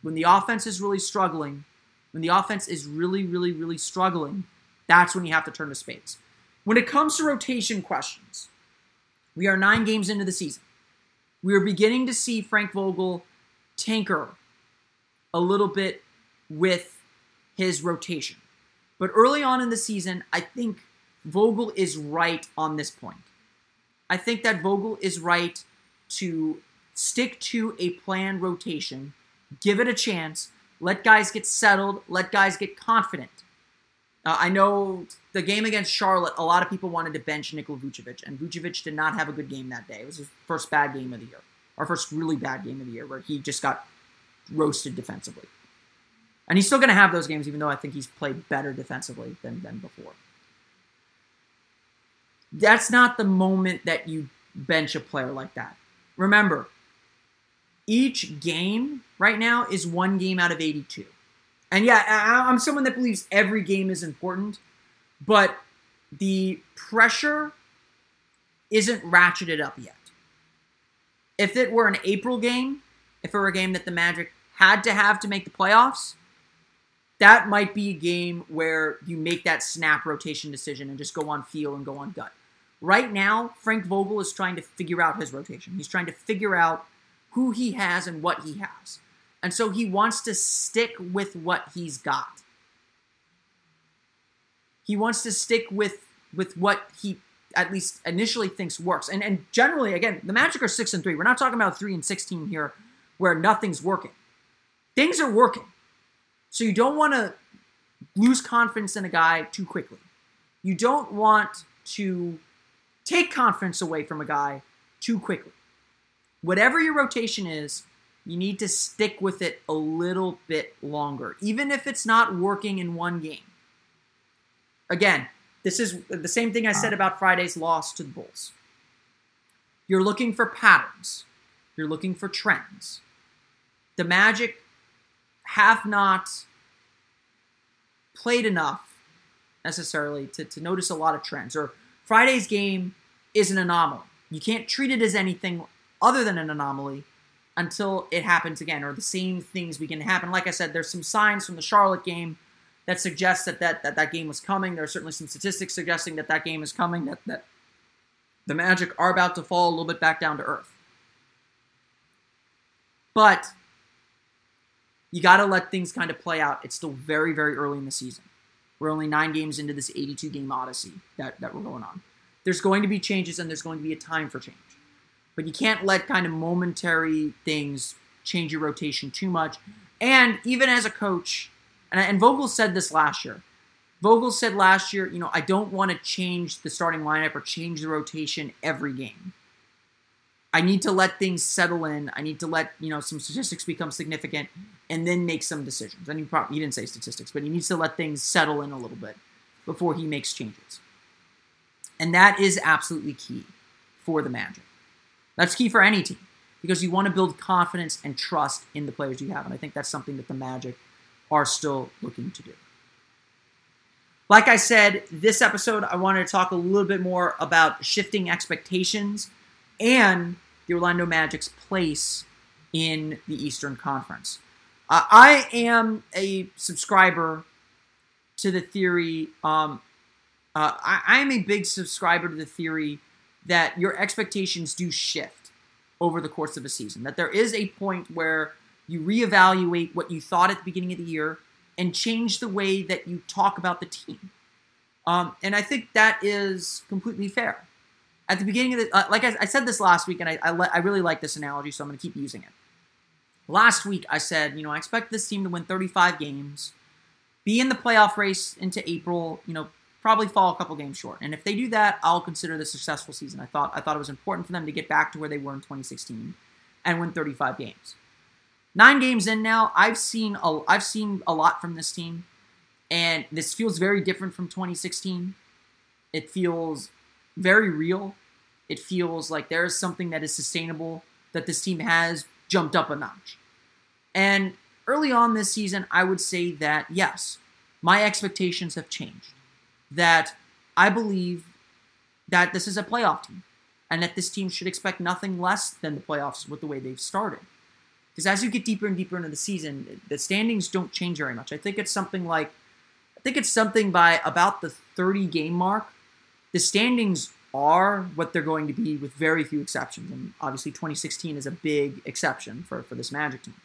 when the offense is really struggling, when the offense is really, really, really struggling, that's when you have to turn to Speights. When it comes to rotation questions, we are nine games into the season. We are beginning to see Frank Vogel tinker a little bit with his rotation. But early on in the season, I think Vogel is right on this point. I think that Vogel is right to stick to a planned rotation Give it a chance. Let guys get settled. Let guys get confident. Uh, I know the game against Charlotte, a lot of people wanted to bench Nikola Vucevic, and Vucevic did not have a good game that day. It was his first bad game of the year, our first really bad game of the year, where he just got roasted defensively. And he's still going to have those games, even though I think he's played better defensively than, than before. That's not the moment that you bench a player like that. Remember, each game right now is one game out of 82. And yeah, I'm someone that believes every game is important, but the pressure isn't ratcheted up yet. If it were an April game, if it were a game that the Magic had to have to make the playoffs, that might be a game where you make that snap rotation decision and just go on feel and go on gut. Right now, Frank Vogel is trying to figure out his rotation. He's trying to figure out who he has and what he has. And so he wants to stick with what he's got. He wants to stick with with what he at least initially thinks works. And and generally, again, the Magic are six and three. We're not talking about three and sixteen here, where nothing's working. Things are working. So you don't want to lose confidence in a guy too quickly. You don't want to take confidence away from a guy too quickly. Whatever your rotation is, you need to stick with it a little bit longer, even if it's not working in one game. Again, this is the same thing I said about Friday's loss to the Bulls. You're looking for patterns, you're looking for trends. The Magic have not played enough necessarily to, to notice a lot of trends. Or Friday's game is an anomaly. You can't treat it as anything other than an anomaly until it happens again, or the same things begin to happen. Like I said, there's some signs from the Charlotte game that suggest that that, that, that game was coming. There are certainly some statistics suggesting that that game is coming, that, that the Magic are about to fall a little bit back down to earth. But you got to let things kind of play out. It's still very, very early in the season. We're only nine games into this 82 game odyssey that, that we're going on. There's going to be changes and there's going to be a time for change. But you can't let kind of momentary things change your rotation too much. And even as a coach, and, and Vogel said this last year. Vogel said last year, you know, I don't want to change the starting lineup or change the rotation every game. I need to let things settle in. I need to let you know some statistics become significant, and then make some decisions. And he probably he didn't say statistics, but he needs to let things settle in a little bit before he makes changes. And that is absolutely key for the Magic. That's key for any team because you want to build confidence and trust in the players you have, and I think that's something that the Magic are still looking to do. Like I said, this episode I wanted to talk a little bit more about shifting expectations and the Orlando Magic's place in the Eastern Conference. Uh, I am a subscriber to the theory. Um, uh, I, am a big subscriber to the theory that your expectations do shift over the course of a season. That there is a point where you reevaluate what you thought at the beginning of the year and change the way that you talk about the team. Um, and I think that is completely fair at the beginning of the, uh, like I, I, said this last week, and I, I, I really like this analogy, so I'm going to keep using it. Last week, I said, you know, I expect this team to win 35 games, be in the playoff race into April, you know, probably fall a couple games short. And if they do that, I'll consider a successful season. I thought I thought it was important for them to get back to where they were in 2016 and win 35 games. Nine games in now, I've seen a, I've seen a lot from this team, and this feels very different from 2016. It feels very real. It feels like there is something that is sustainable that this team has jumped up a notch. And early on this season, I would say that yes, my expectations have changed. That I believe that this is a playoff team and that this team should expect nothing less than the playoffs with the way they've started. Because as you get deeper and deeper into the season, the standings don't change very much. I think it's something like, I think it's something by about the 30 game mark the standings are what they're going to be with very few exceptions. And obviously 2016 is a big exception for, for this Magic team.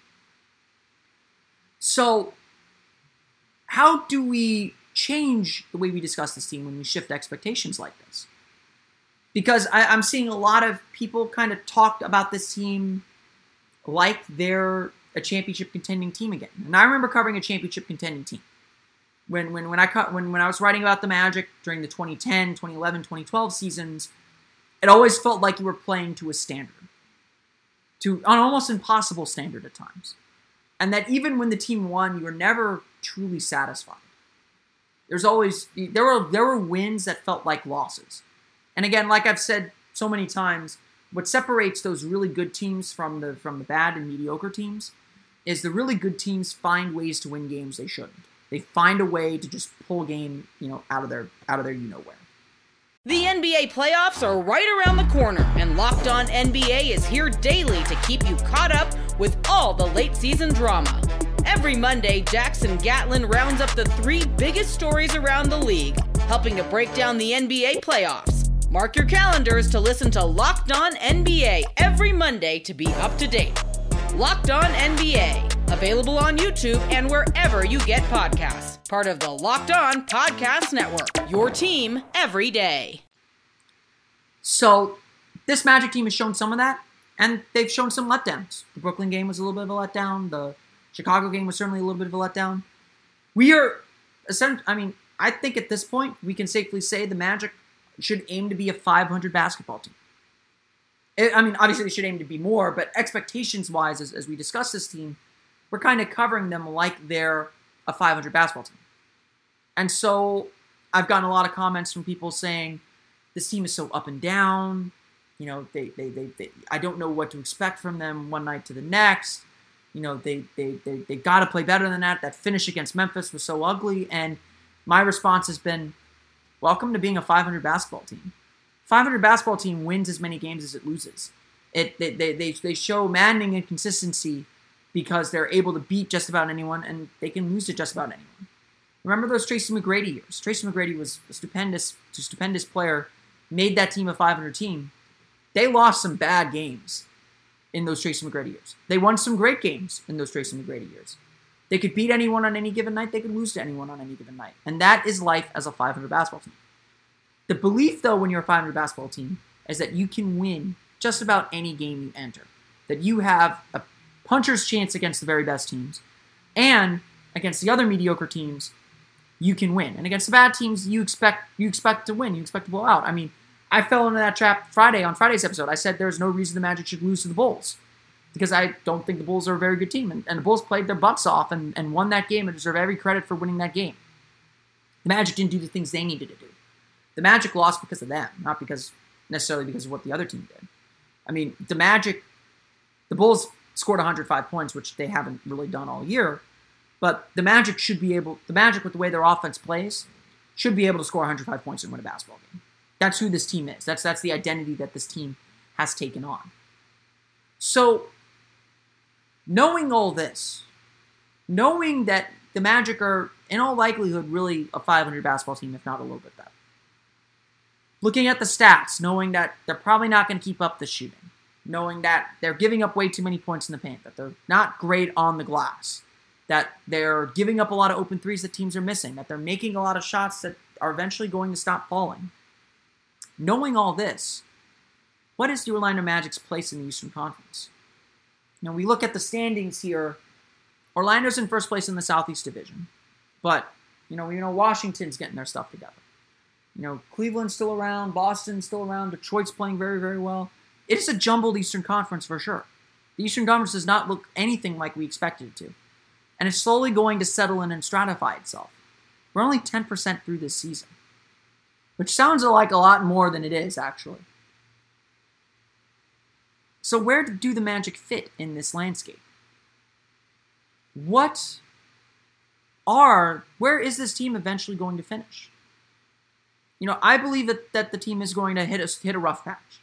So how do we change the way we discuss this team when we shift expectations like this? Because I, I'm seeing a lot of people kind of talk about this team like they're a championship contending team again. And I remember covering a championship contending team. When when when I cut when when I was writing about the Magic during the 2010, 2011, 2012 seasons, it always felt like you were playing to a standard. To an almost impossible standard at times. And that even when the team won, you were never truly satisfied. There's always there were there were wins that felt like losses. And again, like I've said so many times, what separates those really good teams from the from the bad and mediocre teams is the really good teams find ways to win games they shouldn't. They find a way to just pull a game, you know, out of their out of their you know where. The NBA playoffs are right around the corner, and Locked On NBA is here daily to keep you caught up with all the late season drama. Every Monday, Jackson Gatlin rounds up the three biggest stories around the league, helping to break down the NBA playoffs. Mark your calendars to listen to Locked On NBA every Monday to be up to date. Locked On NBA, available on YouTube and wherever you get podcasts. Part of the Locked On Podcast Network, your team every day. So, this Magic team has shown some of that, and they've shown some letdowns. The Brooklyn game was a little bit of a letdown. The Chicago game was certainly a little bit of a letdown. We are, I mean, I think at this point we can safely say the Magic should aim to be a 500 basketball team. I mean, obviously they should aim to be more, but expectations wise, as, as we discuss this team, we're kind of covering them like they're a 500 basketball team. And so I've gotten a lot of comments from people saying this team is so up and down. You know, they, they, they, they I don't know what to expect from them one night to the next. You know, they, they, they, they got to play better than that. That finish against Memphis was so ugly. And my response has been, Welcome to being a 500 basketball team. 500 basketball team wins as many games as it loses. It they, they, they, they show maddening inconsistency because they're able to beat just about anyone and they can lose to just about anyone. Remember those Tracy McGrady years? Tracy McGrady was a stupendous, a stupendous player, made that team a 500 team. They lost some bad games in those Tracy McGrady years. They won some great games in those Tracy McGrady years. They could beat anyone on any given night. They could lose to anyone on any given night. And that is life as a 500 basketball team. The belief, though, when you're a 500 basketball team, is that you can win just about any game you enter. That you have a puncher's chance against the very best teams, and against the other mediocre teams, you can win. And against the bad teams, you expect you expect to win. You expect to blow out. I mean, I fell into that trap Friday on Friday's episode. I said there's no reason the Magic should lose to the Bulls because I don't think the Bulls are a very good team. And, and the Bulls played their butts off and, and won that game and deserve every credit for winning that game. The Magic didn't do the things they needed to do. The Magic lost because of them, not because necessarily because of what the other team did. I mean, the Magic, the Bulls scored 105 points, which they haven't really done all year. But the Magic should be able, the Magic with the way their offense plays, should be able to score 105 points and win a basketball game. That's who this team is. That's that's the identity that this team has taken on. So knowing all this, knowing that the Magic are, in all likelihood, really a 500 basketball team, if not a little bit better. Looking at the stats, knowing that they're probably not going to keep up the shooting, knowing that they're giving up way too many points in the paint, that they're not great on the glass, that they're giving up a lot of open threes that teams are missing, that they're making a lot of shots that are eventually going to stop falling. Knowing all this, what is the Orlando Magic's place in the Eastern Conference? Now we look at the standings here. Orlando's in first place in the Southeast Division, but you know, you know Washington's getting their stuff together. You know, Cleveland's still around, Boston's still around, Detroit's playing very, very well. It is a jumbled Eastern Conference for sure. The Eastern Conference does not look anything like we expected it to, and it's slowly going to settle in and stratify itself. We're only 10% through this season, which sounds like a lot more than it is actually. So, where do the Magic fit in this landscape? What are, where is this team eventually going to finish? You know, I believe that, that the team is going to hit a, hit a rough patch.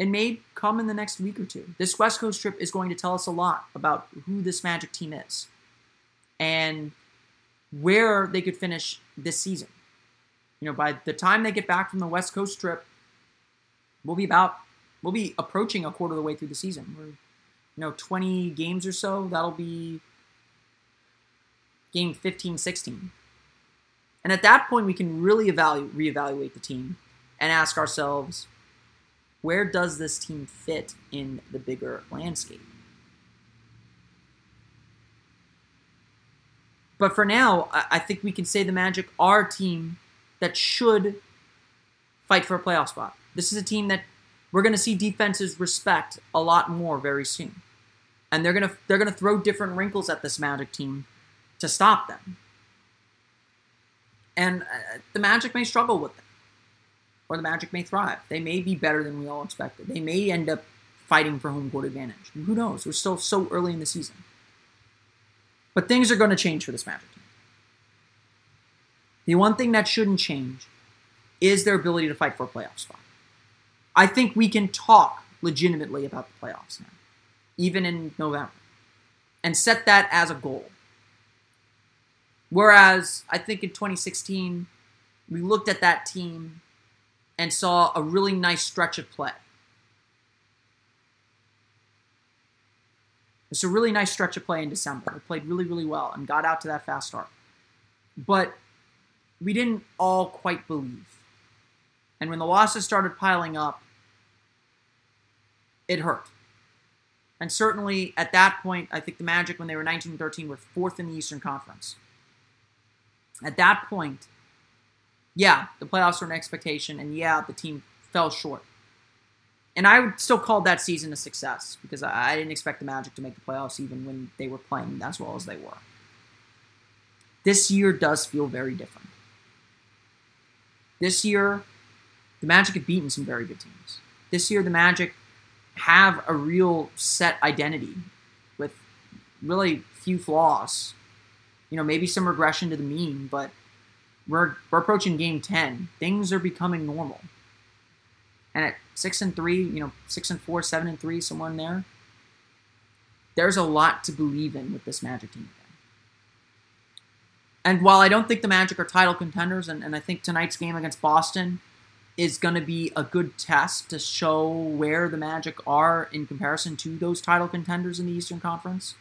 It may come in the next week or two. This West Coast trip is going to tell us a lot about who this Magic team is and where they could finish this season. You know, by the time they get back from the West Coast trip, we'll be about we'll be approaching a quarter of the way through the season. We're, you know, 20 games or so. That'll be game 15, 16. And at that point, we can really evaluate, reevaluate the team and ask ourselves, where does this team fit in the bigger landscape? But for now, I, think we can say the Magic are a team that should fight for a playoff spot. This is a team that we're going to see defenses respect a lot more very soon. And they're going to they're going to throw different wrinkles at this Magic team to stop them. And uh, the Magic may struggle with them. Or the Magic may thrive. They may be better than we all expected. They may end up fighting for home court advantage. Who knows? We're still so early in the season. But things are going to change for this Magic team. The one thing that shouldn't change is their ability to fight for a playoff spot. I think we can talk legitimately about the playoffs now, even in November, and set that as a goal. Whereas I think in 2016, we looked at that team and saw a really nice stretch of play. It's a really nice stretch of play in December. They played really, really well and got out to that fast start. But we didn't all quite believe. And when the losses started piling up, it hurt. And certainly at that point, I think the Magic, when they were 19 13, were fourth in the Eastern Conference. At that point, yeah, the playoffs were an expectation, and yeah, the team fell short. And I would still call that season a success because I, didn't expect the Magic to make the playoffs even when they were playing as well as they were. This year does feel very different. This year, the Magic have beaten some very good teams. This year, the Magic have a real set identity with really few flaws. You know, maybe some regression to the mean, but we're, we're approaching game 10. Things are becoming normal. And at 6 and 3, you know, 6 and 4, 7 and 3, somewhere in there, there's a lot to believe in with this Magic team. again. And while I don't think the Magic are title contenders, and, and I think tonight's game against Boston is going to be a good test to show where the Magic are in comparison to those title contenders in the Eastern Conference.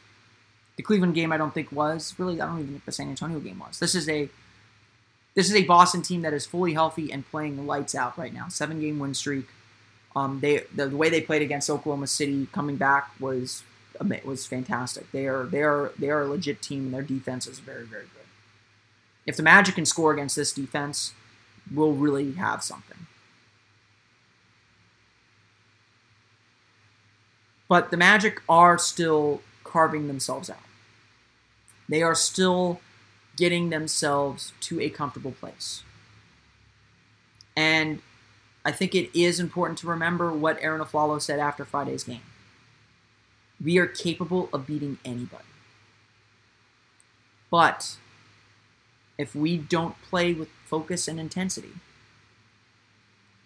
The Cleveland game, I don't think was really. I don't even think the San Antonio game was. This is a this is a Boston team that is fully healthy and playing lights out right now. Seven game win streak. Um, they the, the way they played against Oklahoma City coming back was was fantastic. They are they are they are a legit team and their defense is very very good. If the Magic can score against this defense, we'll really have something. But the Magic are still carving themselves out. They are still getting themselves to a comfortable place. And I think it is important to remember what Arron Afflalo said after Friday's game. We are capable of beating anybody. But if we don't play with focus and intensity,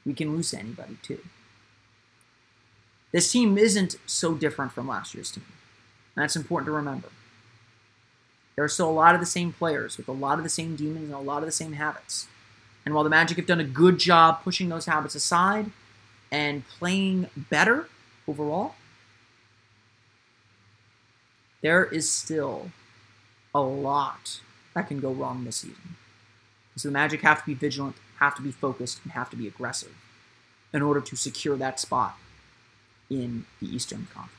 we can lose anybody too. This team isn't so different from last year's team. That's important to remember. There are still a lot of the same players with a lot of the same demons and a lot of the same habits. And while the Magic have done a good job pushing those habits aside and playing better overall, there is still a lot that can go wrong this season. So the Magic have to be vigilant, have to be focused, and have to be aggressive in order to secure that spot in the Eastern Conference.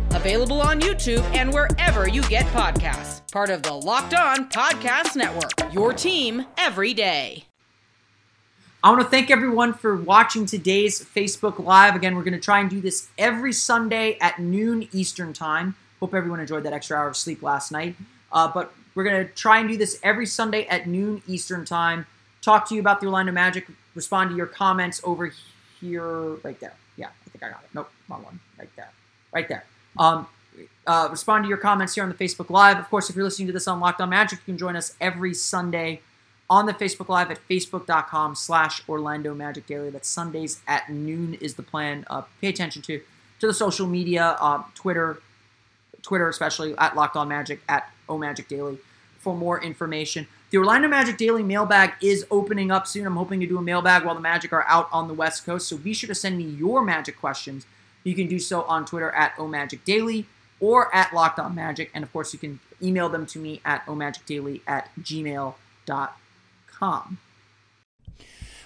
available on YouTube and wherever you get podcasts part of the Locked On Podcast Network. Your team every day. I want to thank everyone for watching today's Facebook Live. Again, we're going to try and do this every Sunday at noon Eastern Time. Hope everyone enjoyed that extra hour of sleep last night. Uh, but we're going to try and do this every Sunday at noon Eastern Time. Talk to you about the Orlando Magic. Respond to your comments over here, right there. Yeah, I think I got it. Nope, wrong one. Right there. Right there. Um, uh, respond to your comments here on the Facebook Live. Of course, if you're listening to this on Locked On Magic, you can join us every Sunday on the Facebook Live at facebook.com slash Orlando Magic Daily. That's Sundays at noon is the plan. Uh, pay attention to to the social media, uh, Twitter, Twitter especially, at Locked On Magic, at O Magic Daily. for more information. The Orlando Magic Daily mailbag is opening up soon. I'm hoping to do a mailbag while the Magic are out on the West Coast. So be sure to send me your Magic questions. You can do so on Twitter at omagicdaily or at Locked On Magic. And of course, you can email them to me at omagicdaily at gmail.com.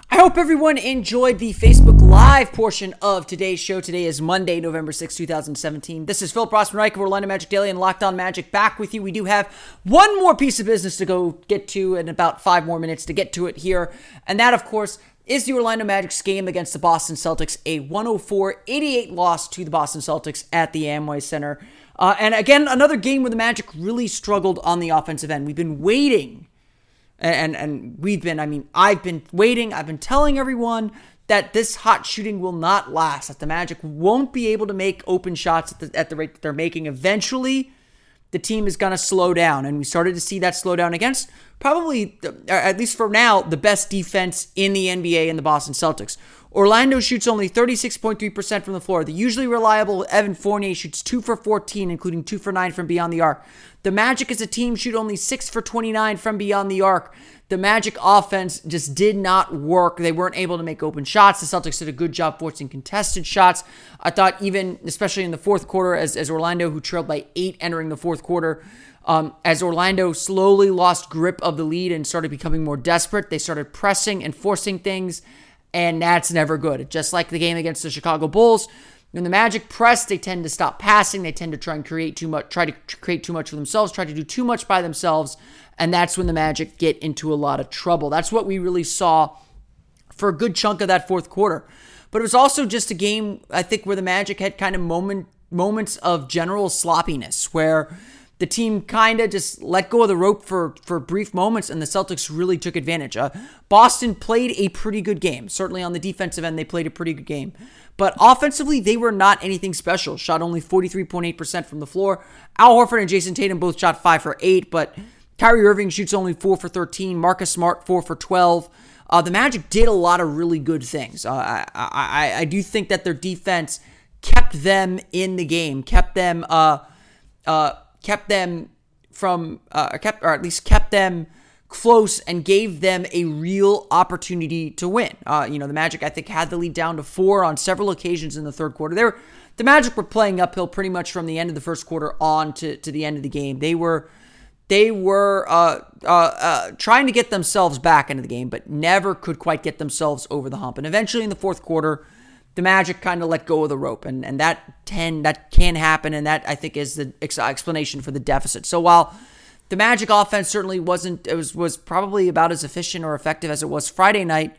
I hope everyone enjoyed the Facebook Live portion of today's show. Today is Monday, November 6, 2017. This is Philip Rossman Reich of Orlando Magic Daily and Locked On Magic back with you. We do have one more piece of business to go get to and about five more minutes to get to it here. And that, of course, is the Orlando Magic's game against the Boston Celtics, a 104 88 loss to the Boston Celtics at the Amway Center. Uh, and again, another game where the Magic really struggled on the offensive end. We've been waiting and and we've been i mean i've been waiting i've been telling everyone that this hot shooting will not last that the magic won't be able to make open shots at the, at the rate that they're making eventually the team is going to slow down and we started to see that slow down against probably uh, at least for now the best defense in the nba in the boston celtics Orlando shoots only 36.3% from the floor. The usually reliable Evan Fournier shoots 2 for 14, including 2 for 9 from beyond the arc. The Magic as a team shoot only 6 for 29 from beyond the arc. The Magic offense just did not work. They weren't able to make open shots. The Celtics did a good job forcing contested shots. I thought, even especially in the fourth quarter, as, as Orlando, who trailed by eight entering the fourth quarter, um, as Orlando slowly lost grip of the lead and started becoming more desperate, they started pressing and forcing things and that's never good. Just like the game against the Chicago Bulls, when the Magic press, they tend to stop passing. They tend to try and create too much, try to create too much for themselves, try to do too much by themselves, and that's when the Magic get into a lot of trouble. That's what we really saw for a good chunk of that fourth quarter. But it was also just a game, I think, where the Magic had kind of moment moments of general sloppiness, where the team kind of just let go of the rope for for brief moments, and the Celtics really took advantage. Uh, Boston played a pretty good game. Certainly on the defensive end, they played a pretty good game. But offensively, they were not anything special. Shot only 43.8% from the floor. Al Horford and Jayson Tatum both shot 5 for 8, but Kyrie Irving shoots only 4 for 13. Marcus Smart, 4 for 12. Uh, the Magic did a lot of really good things. Uh, I, I, I do think that their defense kept them in the game, kept them uh, uh, kept them from, uh, kept or at least kept them close and gave them a real opportunity to win. Uh, you know, the Magic I think had the lead down to four on several occasions in the third quarter. They were the Magic were playing uphill pretty much from the end of the first quarter on to, to the end of the game. They were they were uh, uh, uh, trying to get themselves back into the game, but never could quite get themselves over the hump. And eventually, in the fourth quarter, the Magic kind of let go of the rope, and and that ten that can happen, and that I think is the ex- explanation for the deficit. So while the Magic offense certainly wasn't it was was probably about as efficient or effective as it was Friday night.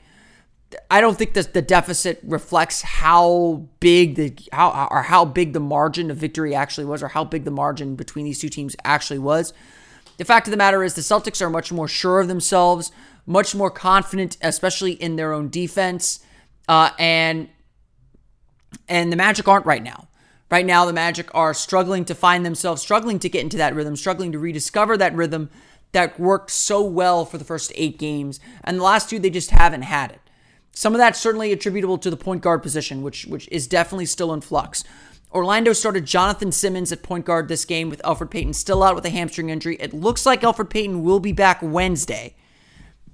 I don't think that the deficit reflects how big the how or how big the margin of victory actually was, or how big the margin between these two teams actually was. The fact of the matter is, the Celtics are much more sure of themselves, much more confident, especially in their own defense, uh, and and the Magic aren't right now. Right now, the Magic are struggling to find themselves, struggling to get into that rhythm, struggling to rediscover that rhythm that worked so well for the first eight games. And the last two, they just haven't had it. Some of that's certainly attributable to the point guard position, which, which is definitely still in flux. Orlando started Jonathan Simmons at point guard this game with Elfrid Payton still out with a hamstring injury. It looks like Elfrid Payton will be back Wednesday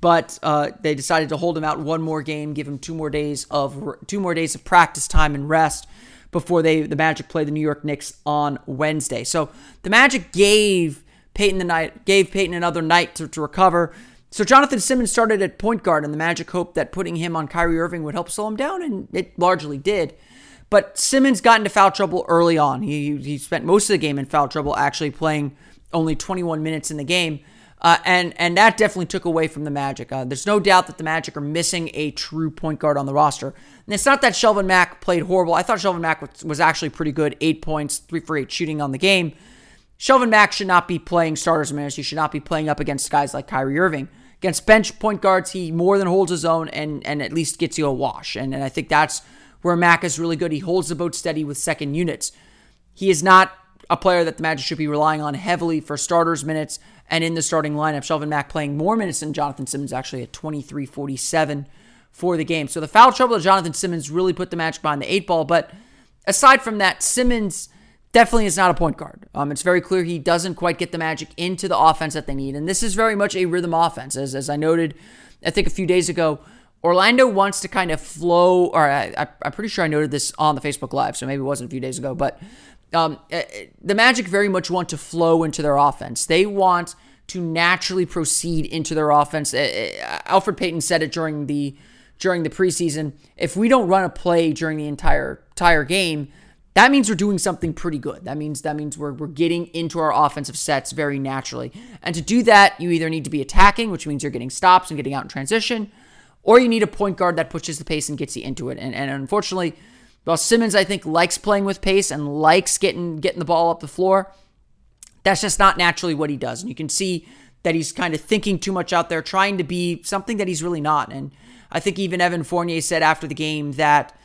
but uh, they decided to hold him out one more game, give him two more days of two more days of practice time and rest before they the Magic play the New York Knicks on Wednesday. So the Magic gave Payton the night gave Payton another night to, to recover. So Jonathan Simmons started at point guard, and the Magic hoped that putting him on Kyrie Irving would help slow him down, and it largely did. But Simmons got into foul trouble early on. He he spent most of the game in foul trouble, actually playing only 21 minutes in the game. Uh, and and that definitely took away from the Magic. Uh, there's no doubt that the Magic are missing a true point guard on the roster. And it's not that Shelvin Mack played horrible. I thought Shelvin Mack was, was actually pretty good. Eight points, three for eight shooting on the game. Shelvin Mack should not be playing starters minutes. He should not be playing up against guys like Kyrie Irving. Against bench point guards, he more than holds his own and and at least gets you a wash. And, and I think that's where Mack is really good. He holds the boat steady with second units. He is not a player that the Magic should be relying on heavily for starters minutes and in the starting lineup. Shelvin Mack playing more minutes than Jonathan Simmons, actually at 23 47 for the game. So the foul trouble of Jonathan Simmons really put the Magic behind the eight ball. But aside from that, Simmons definitely is not a point guard. Um, it's very clear he doesn't quite get the magic into the offense that they need. And this is very much a rhythm offense. As, as I noted, I think a few days ago, Orlando wants to kind of flow, or I, am pretty sure I noted this on the Facebook Live, so maybe it wasn't a few days ago, but um, eh, eh, the Magic very much want to flow into their offense. They want to naturally proceed into their offense. Alfred Elfrid Payton said it during the during the preseason. If we don't run a play during the entire entire game, that means we're doing something pretty good. That means that means we're, we're getting into our offensive sets very naturally. And to do that, you either need to be attacking, which means you're getting stops and getting out in transition, or you need a point guard that pushes the pace and gets you into it. And, and unfortunately, while Simmons, I think, likes playing with pace and likes getting getting the ball up the floor, that's just not naturally what he does. And you can see that he's kind of thinking too much out there, trying to be something that he's really not. And I think even Evan Fournier said after the game that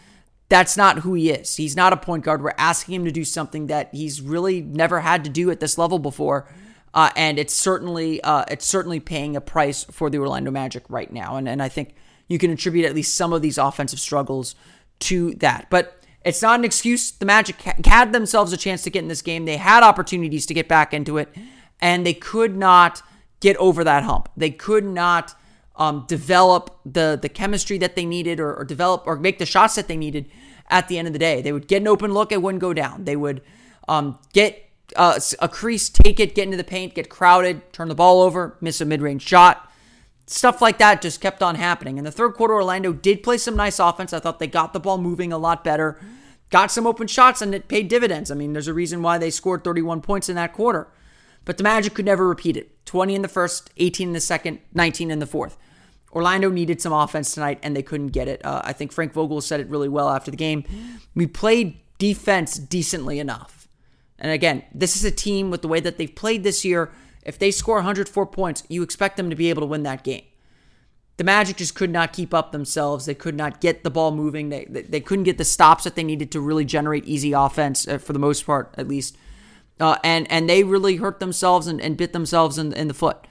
that's not who he is. He's not a point guard. We're asking him to do something that he's really never had to do at this level before. Uh, and it's certainly uh, it's certainly paying a price for the Orlando Magic right now. And and I think you can attribute at least some of these offensive struggles to that. But it's not an excuse. The Magic had themselves a chance to get in this game. They had opportunities to get back into it, and they could not get over that hump. They could not um, develop the the chemistry that they needed or, or, develop or make the shots that they needed at the end of the day. They would get an open look, it wouldn't go down. They would um, get uh, a crease, take it, get into the paint, get crowded, turn the ball over, miss a mid range shot. Stuff like that just kept on happening. In the third quarter, Orlando did play some nice offense. I thought they got the ball moving a lot better, got some open shots, and it paid dividends. I mean, there's a reason why they scored 31 points in that quarter. But the Magic could never repeat it 20 in the first, 18 in the second, 19 in the fourth. Orlando needed some offense tonight, and they couldn't get it. Uh, I think Frank Vogel said it really well after the game. We played defense decently enough. And again, this is a team with the way that they've played this year. If they score 104 points, you expect them to be able to win that game. The Magic just could not keep up themselves. They could not get the ball moving. They, they, they couldn't get the stops that they needed to really generate easy offense, uh, for the most part, at least. Uh, and, and they really hurt themselves and, and bit themselves in, in the foot.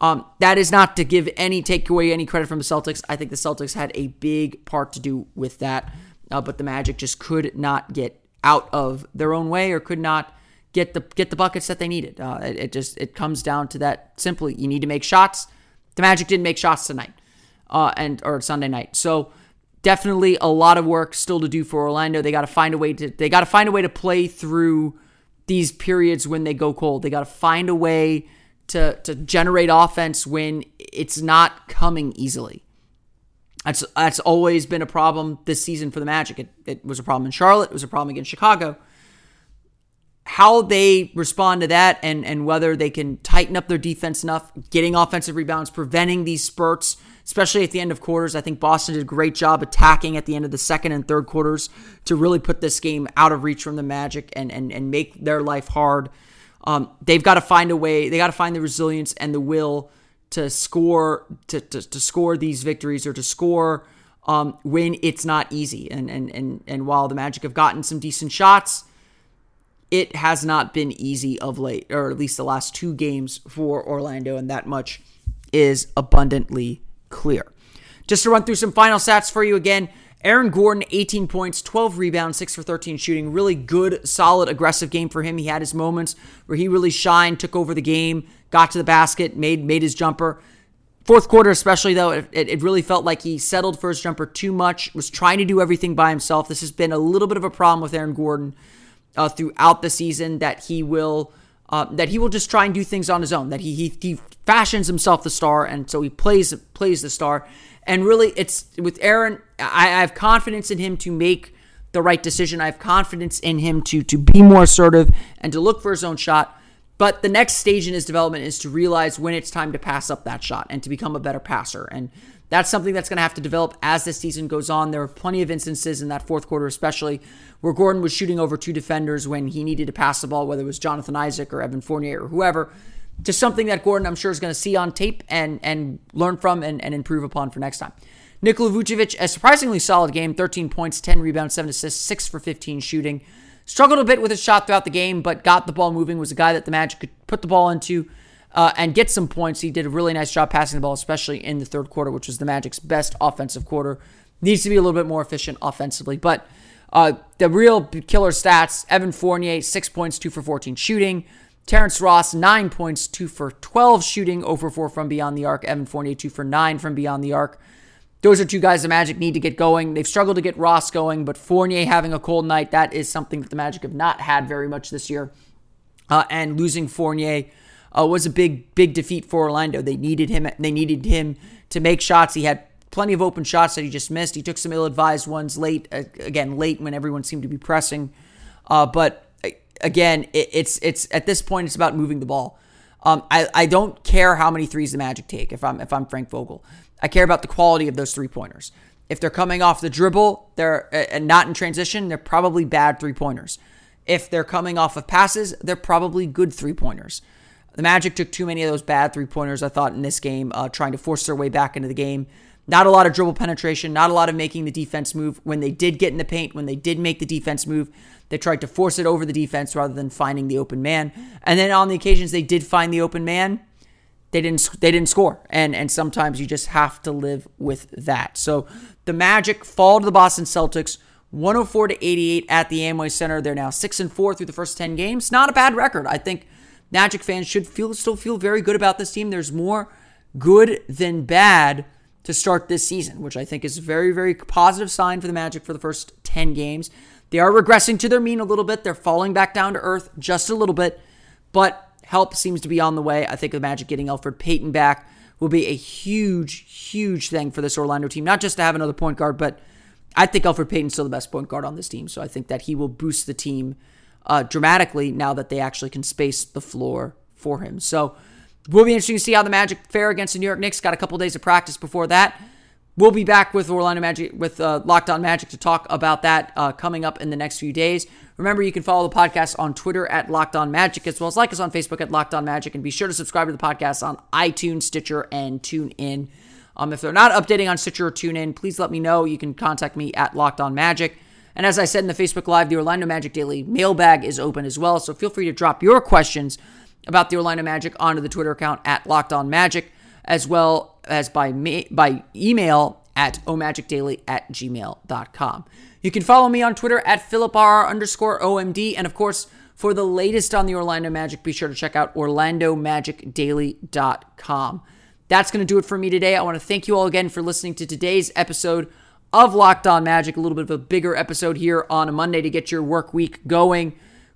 Um, that is not to give any takeaway any credit from the Celtics. I think the Celtics had a big part to do with that, uh, but the Magic just could not get out of their own way or could not get the get the buckets that they needed. Uh, it, it, just it comes down to that simply. You need to make shots. The Magic didn't make shots tonight, uh, and or Sunday night. So definitely a lot of work still to do for Orlando. They got to find a way to they got to find a way to play through these periods when they go cold. They got to find a way to to generate offense when it's not coming easily. That's that's always been a problem this season for the Magic. It, it was a problem in Charlotte. It was a problem against Chicago. How they respond to that and and whether they can tighten up their defense enough, getting offensive rebounds, preventing these spurts, especially at the end of quarters. I think Boston did a great job attacking at the end of the second and third quarters to really put this game out of reach from the Magic and and and make their life hard. Um, they've got to find a way. They got to find the resilience and the will to score to, to, to score these victories or to score um, when it's not easy. And and and and while the Magic have gotten some decent shots, it has not been easy of late, or at least the last two games for Orlando, and that much is abundantly clear. Just to run through some final stats for you again. Aaron Gordon, 18 points, 12 rebounds, 6 for 13 shooting. Really good, solid, aggressive game for him. He had his moments where he really shined, took over the game, got to the basket, made made his jumper. Fourth quarter, especially though, it, it really felt like he settled for his jumper too much, was trying to do everything by himself. This has been a little bit of a problem with Aaron Gordon uh, throughout the season that he will. Uh, that he will just try and do things on his own. That he, he he fashions himself the star, and so he plays plays the star. And really, it's with Aaron, I, I have confidence in him to make the right decision. I have confidence in him to to be more assertive and to look for his own shot. But the next stage in his development is to realize when it's time to pass up that shot and to become a better passer. And that's something that's going to have to develop as the season goes on. There were plenty of instances in that fourth quarter, especially where Gordon was shooting over two defenders when he needed to pass the ball, whether it was Jonathan Isaac or Evan Fournier or whoever just something that Gordon, I'm sure, is going to see on tape and and learn from and, and improve upon for next time. Nikola Vucevic, a surprisingly solid game 13 points, 10 rebounds, 7 assists, 6 for 15 shooting. Struggled a bit with his shot throughout the game, but got the ball moving. Was a guy that the Magic could put the ball into uh, and get some points. He did a really nice job passing the ball, especially in the third quarter, which was the Magic's best offensive quarter. Needs to be a little bit more efficient offensively, but Uh, the real killer stats Evan Fournier, 6 points, 2 for 14 shooting. Terrence Ross, 9 points, 2 for 12 shooting, over 4 from beyond the arc. Evan Fournier, 2 for 9 from beyond the arc. Those are two guys the Magic need to get going. They've struggled to get Ross going, but Fournier having a cold night, that is something that the Magic have not had very much this year. Uh, and losing Fournier uh, was a big, big defeat for Orlando. They needed him. They needed him to make shots. He had plenty of open shots that he just missed. He took some ill-advised ones late, uh, again late when everyone seemed to be pressing. Uh, but uh, again, it, it's it's at this point it's about moving the ball. Um, I, I don't care how many threes the Magic take if I'm if I'm Frank Vogel. I care about the quality of those three pointers. If they're coming off the dribble, they're uh, not in transition, they're probably bad three pointers. If they're coming off of passes, they're probably good three pointers. The Magic took too many of those bad three pointers, I thought, in this game, uh, trying to force their way back into the game. Not a lot of dribble penetration, not a lot of making the defense move. When they did get in the paint, when they did make the defense move, they tried to force it over the defense rather than finding the open man. And then on the occasions they did find the open man, they didn't they didn't score. And and sometimes you just have to live with that. So the Magic fall to the Boston Celtics 104 to 88 at the Amway Center. They're now 6 and 4 through the first 10 games. Not a bad record. I think Magic fans should feel still feel very good about this team. There's more good than bad to start this season, which I think is a very, very positive sign for the Magic for the first 10 games. They are regressing to their mean a little bit. They're falling back down to earth just a little bit, but help seems to be on the way. I think the Magic getting Elfrid Payton back will be a huge, huge thing for this Orlando team. Not just to have another point guard, but I think Elfrid Payton's still the best point guard on this team. So I think that he will boost the team uh, dramatically now that they actually can space the floor for him. So will be interesting to see how the Magic fare against the New York Knicks. Got a couple days of practice before that. We'll be back with Orlando Magic with uh, Locked On Magic to talk about that uh, coming up in the next few days. Remember, you can follow the podcast on Twitter at Locked On Magic as well as like us on Facebook at Locked On Magic, and be sure to subscribe to the podcast on iTunes, Stitcher, and TuneIn. Um, if they're not updating on Stitcher or TuneIn, please let me know. You can contact me at Locked On Magic. And as I said in the Facebook Live, the Orlando Magic Daily mailbag is open as well. So feel free to drop your questions about the Orlando Magic onto the Twitter account at Locked On Magic, as well as by ma- by email at omagicdaily at gmail.com. You can follow me on Twitter at philipr underscore OMD. And of course, for the latest on the Orlando Magic, be sure to check out orlandomagicdaily.com. That's going to do it for me today. I want to thank you all again for listening to today's episode of Locked On Magic, a little bit of a bigger episode here on a Monday to get your work week going.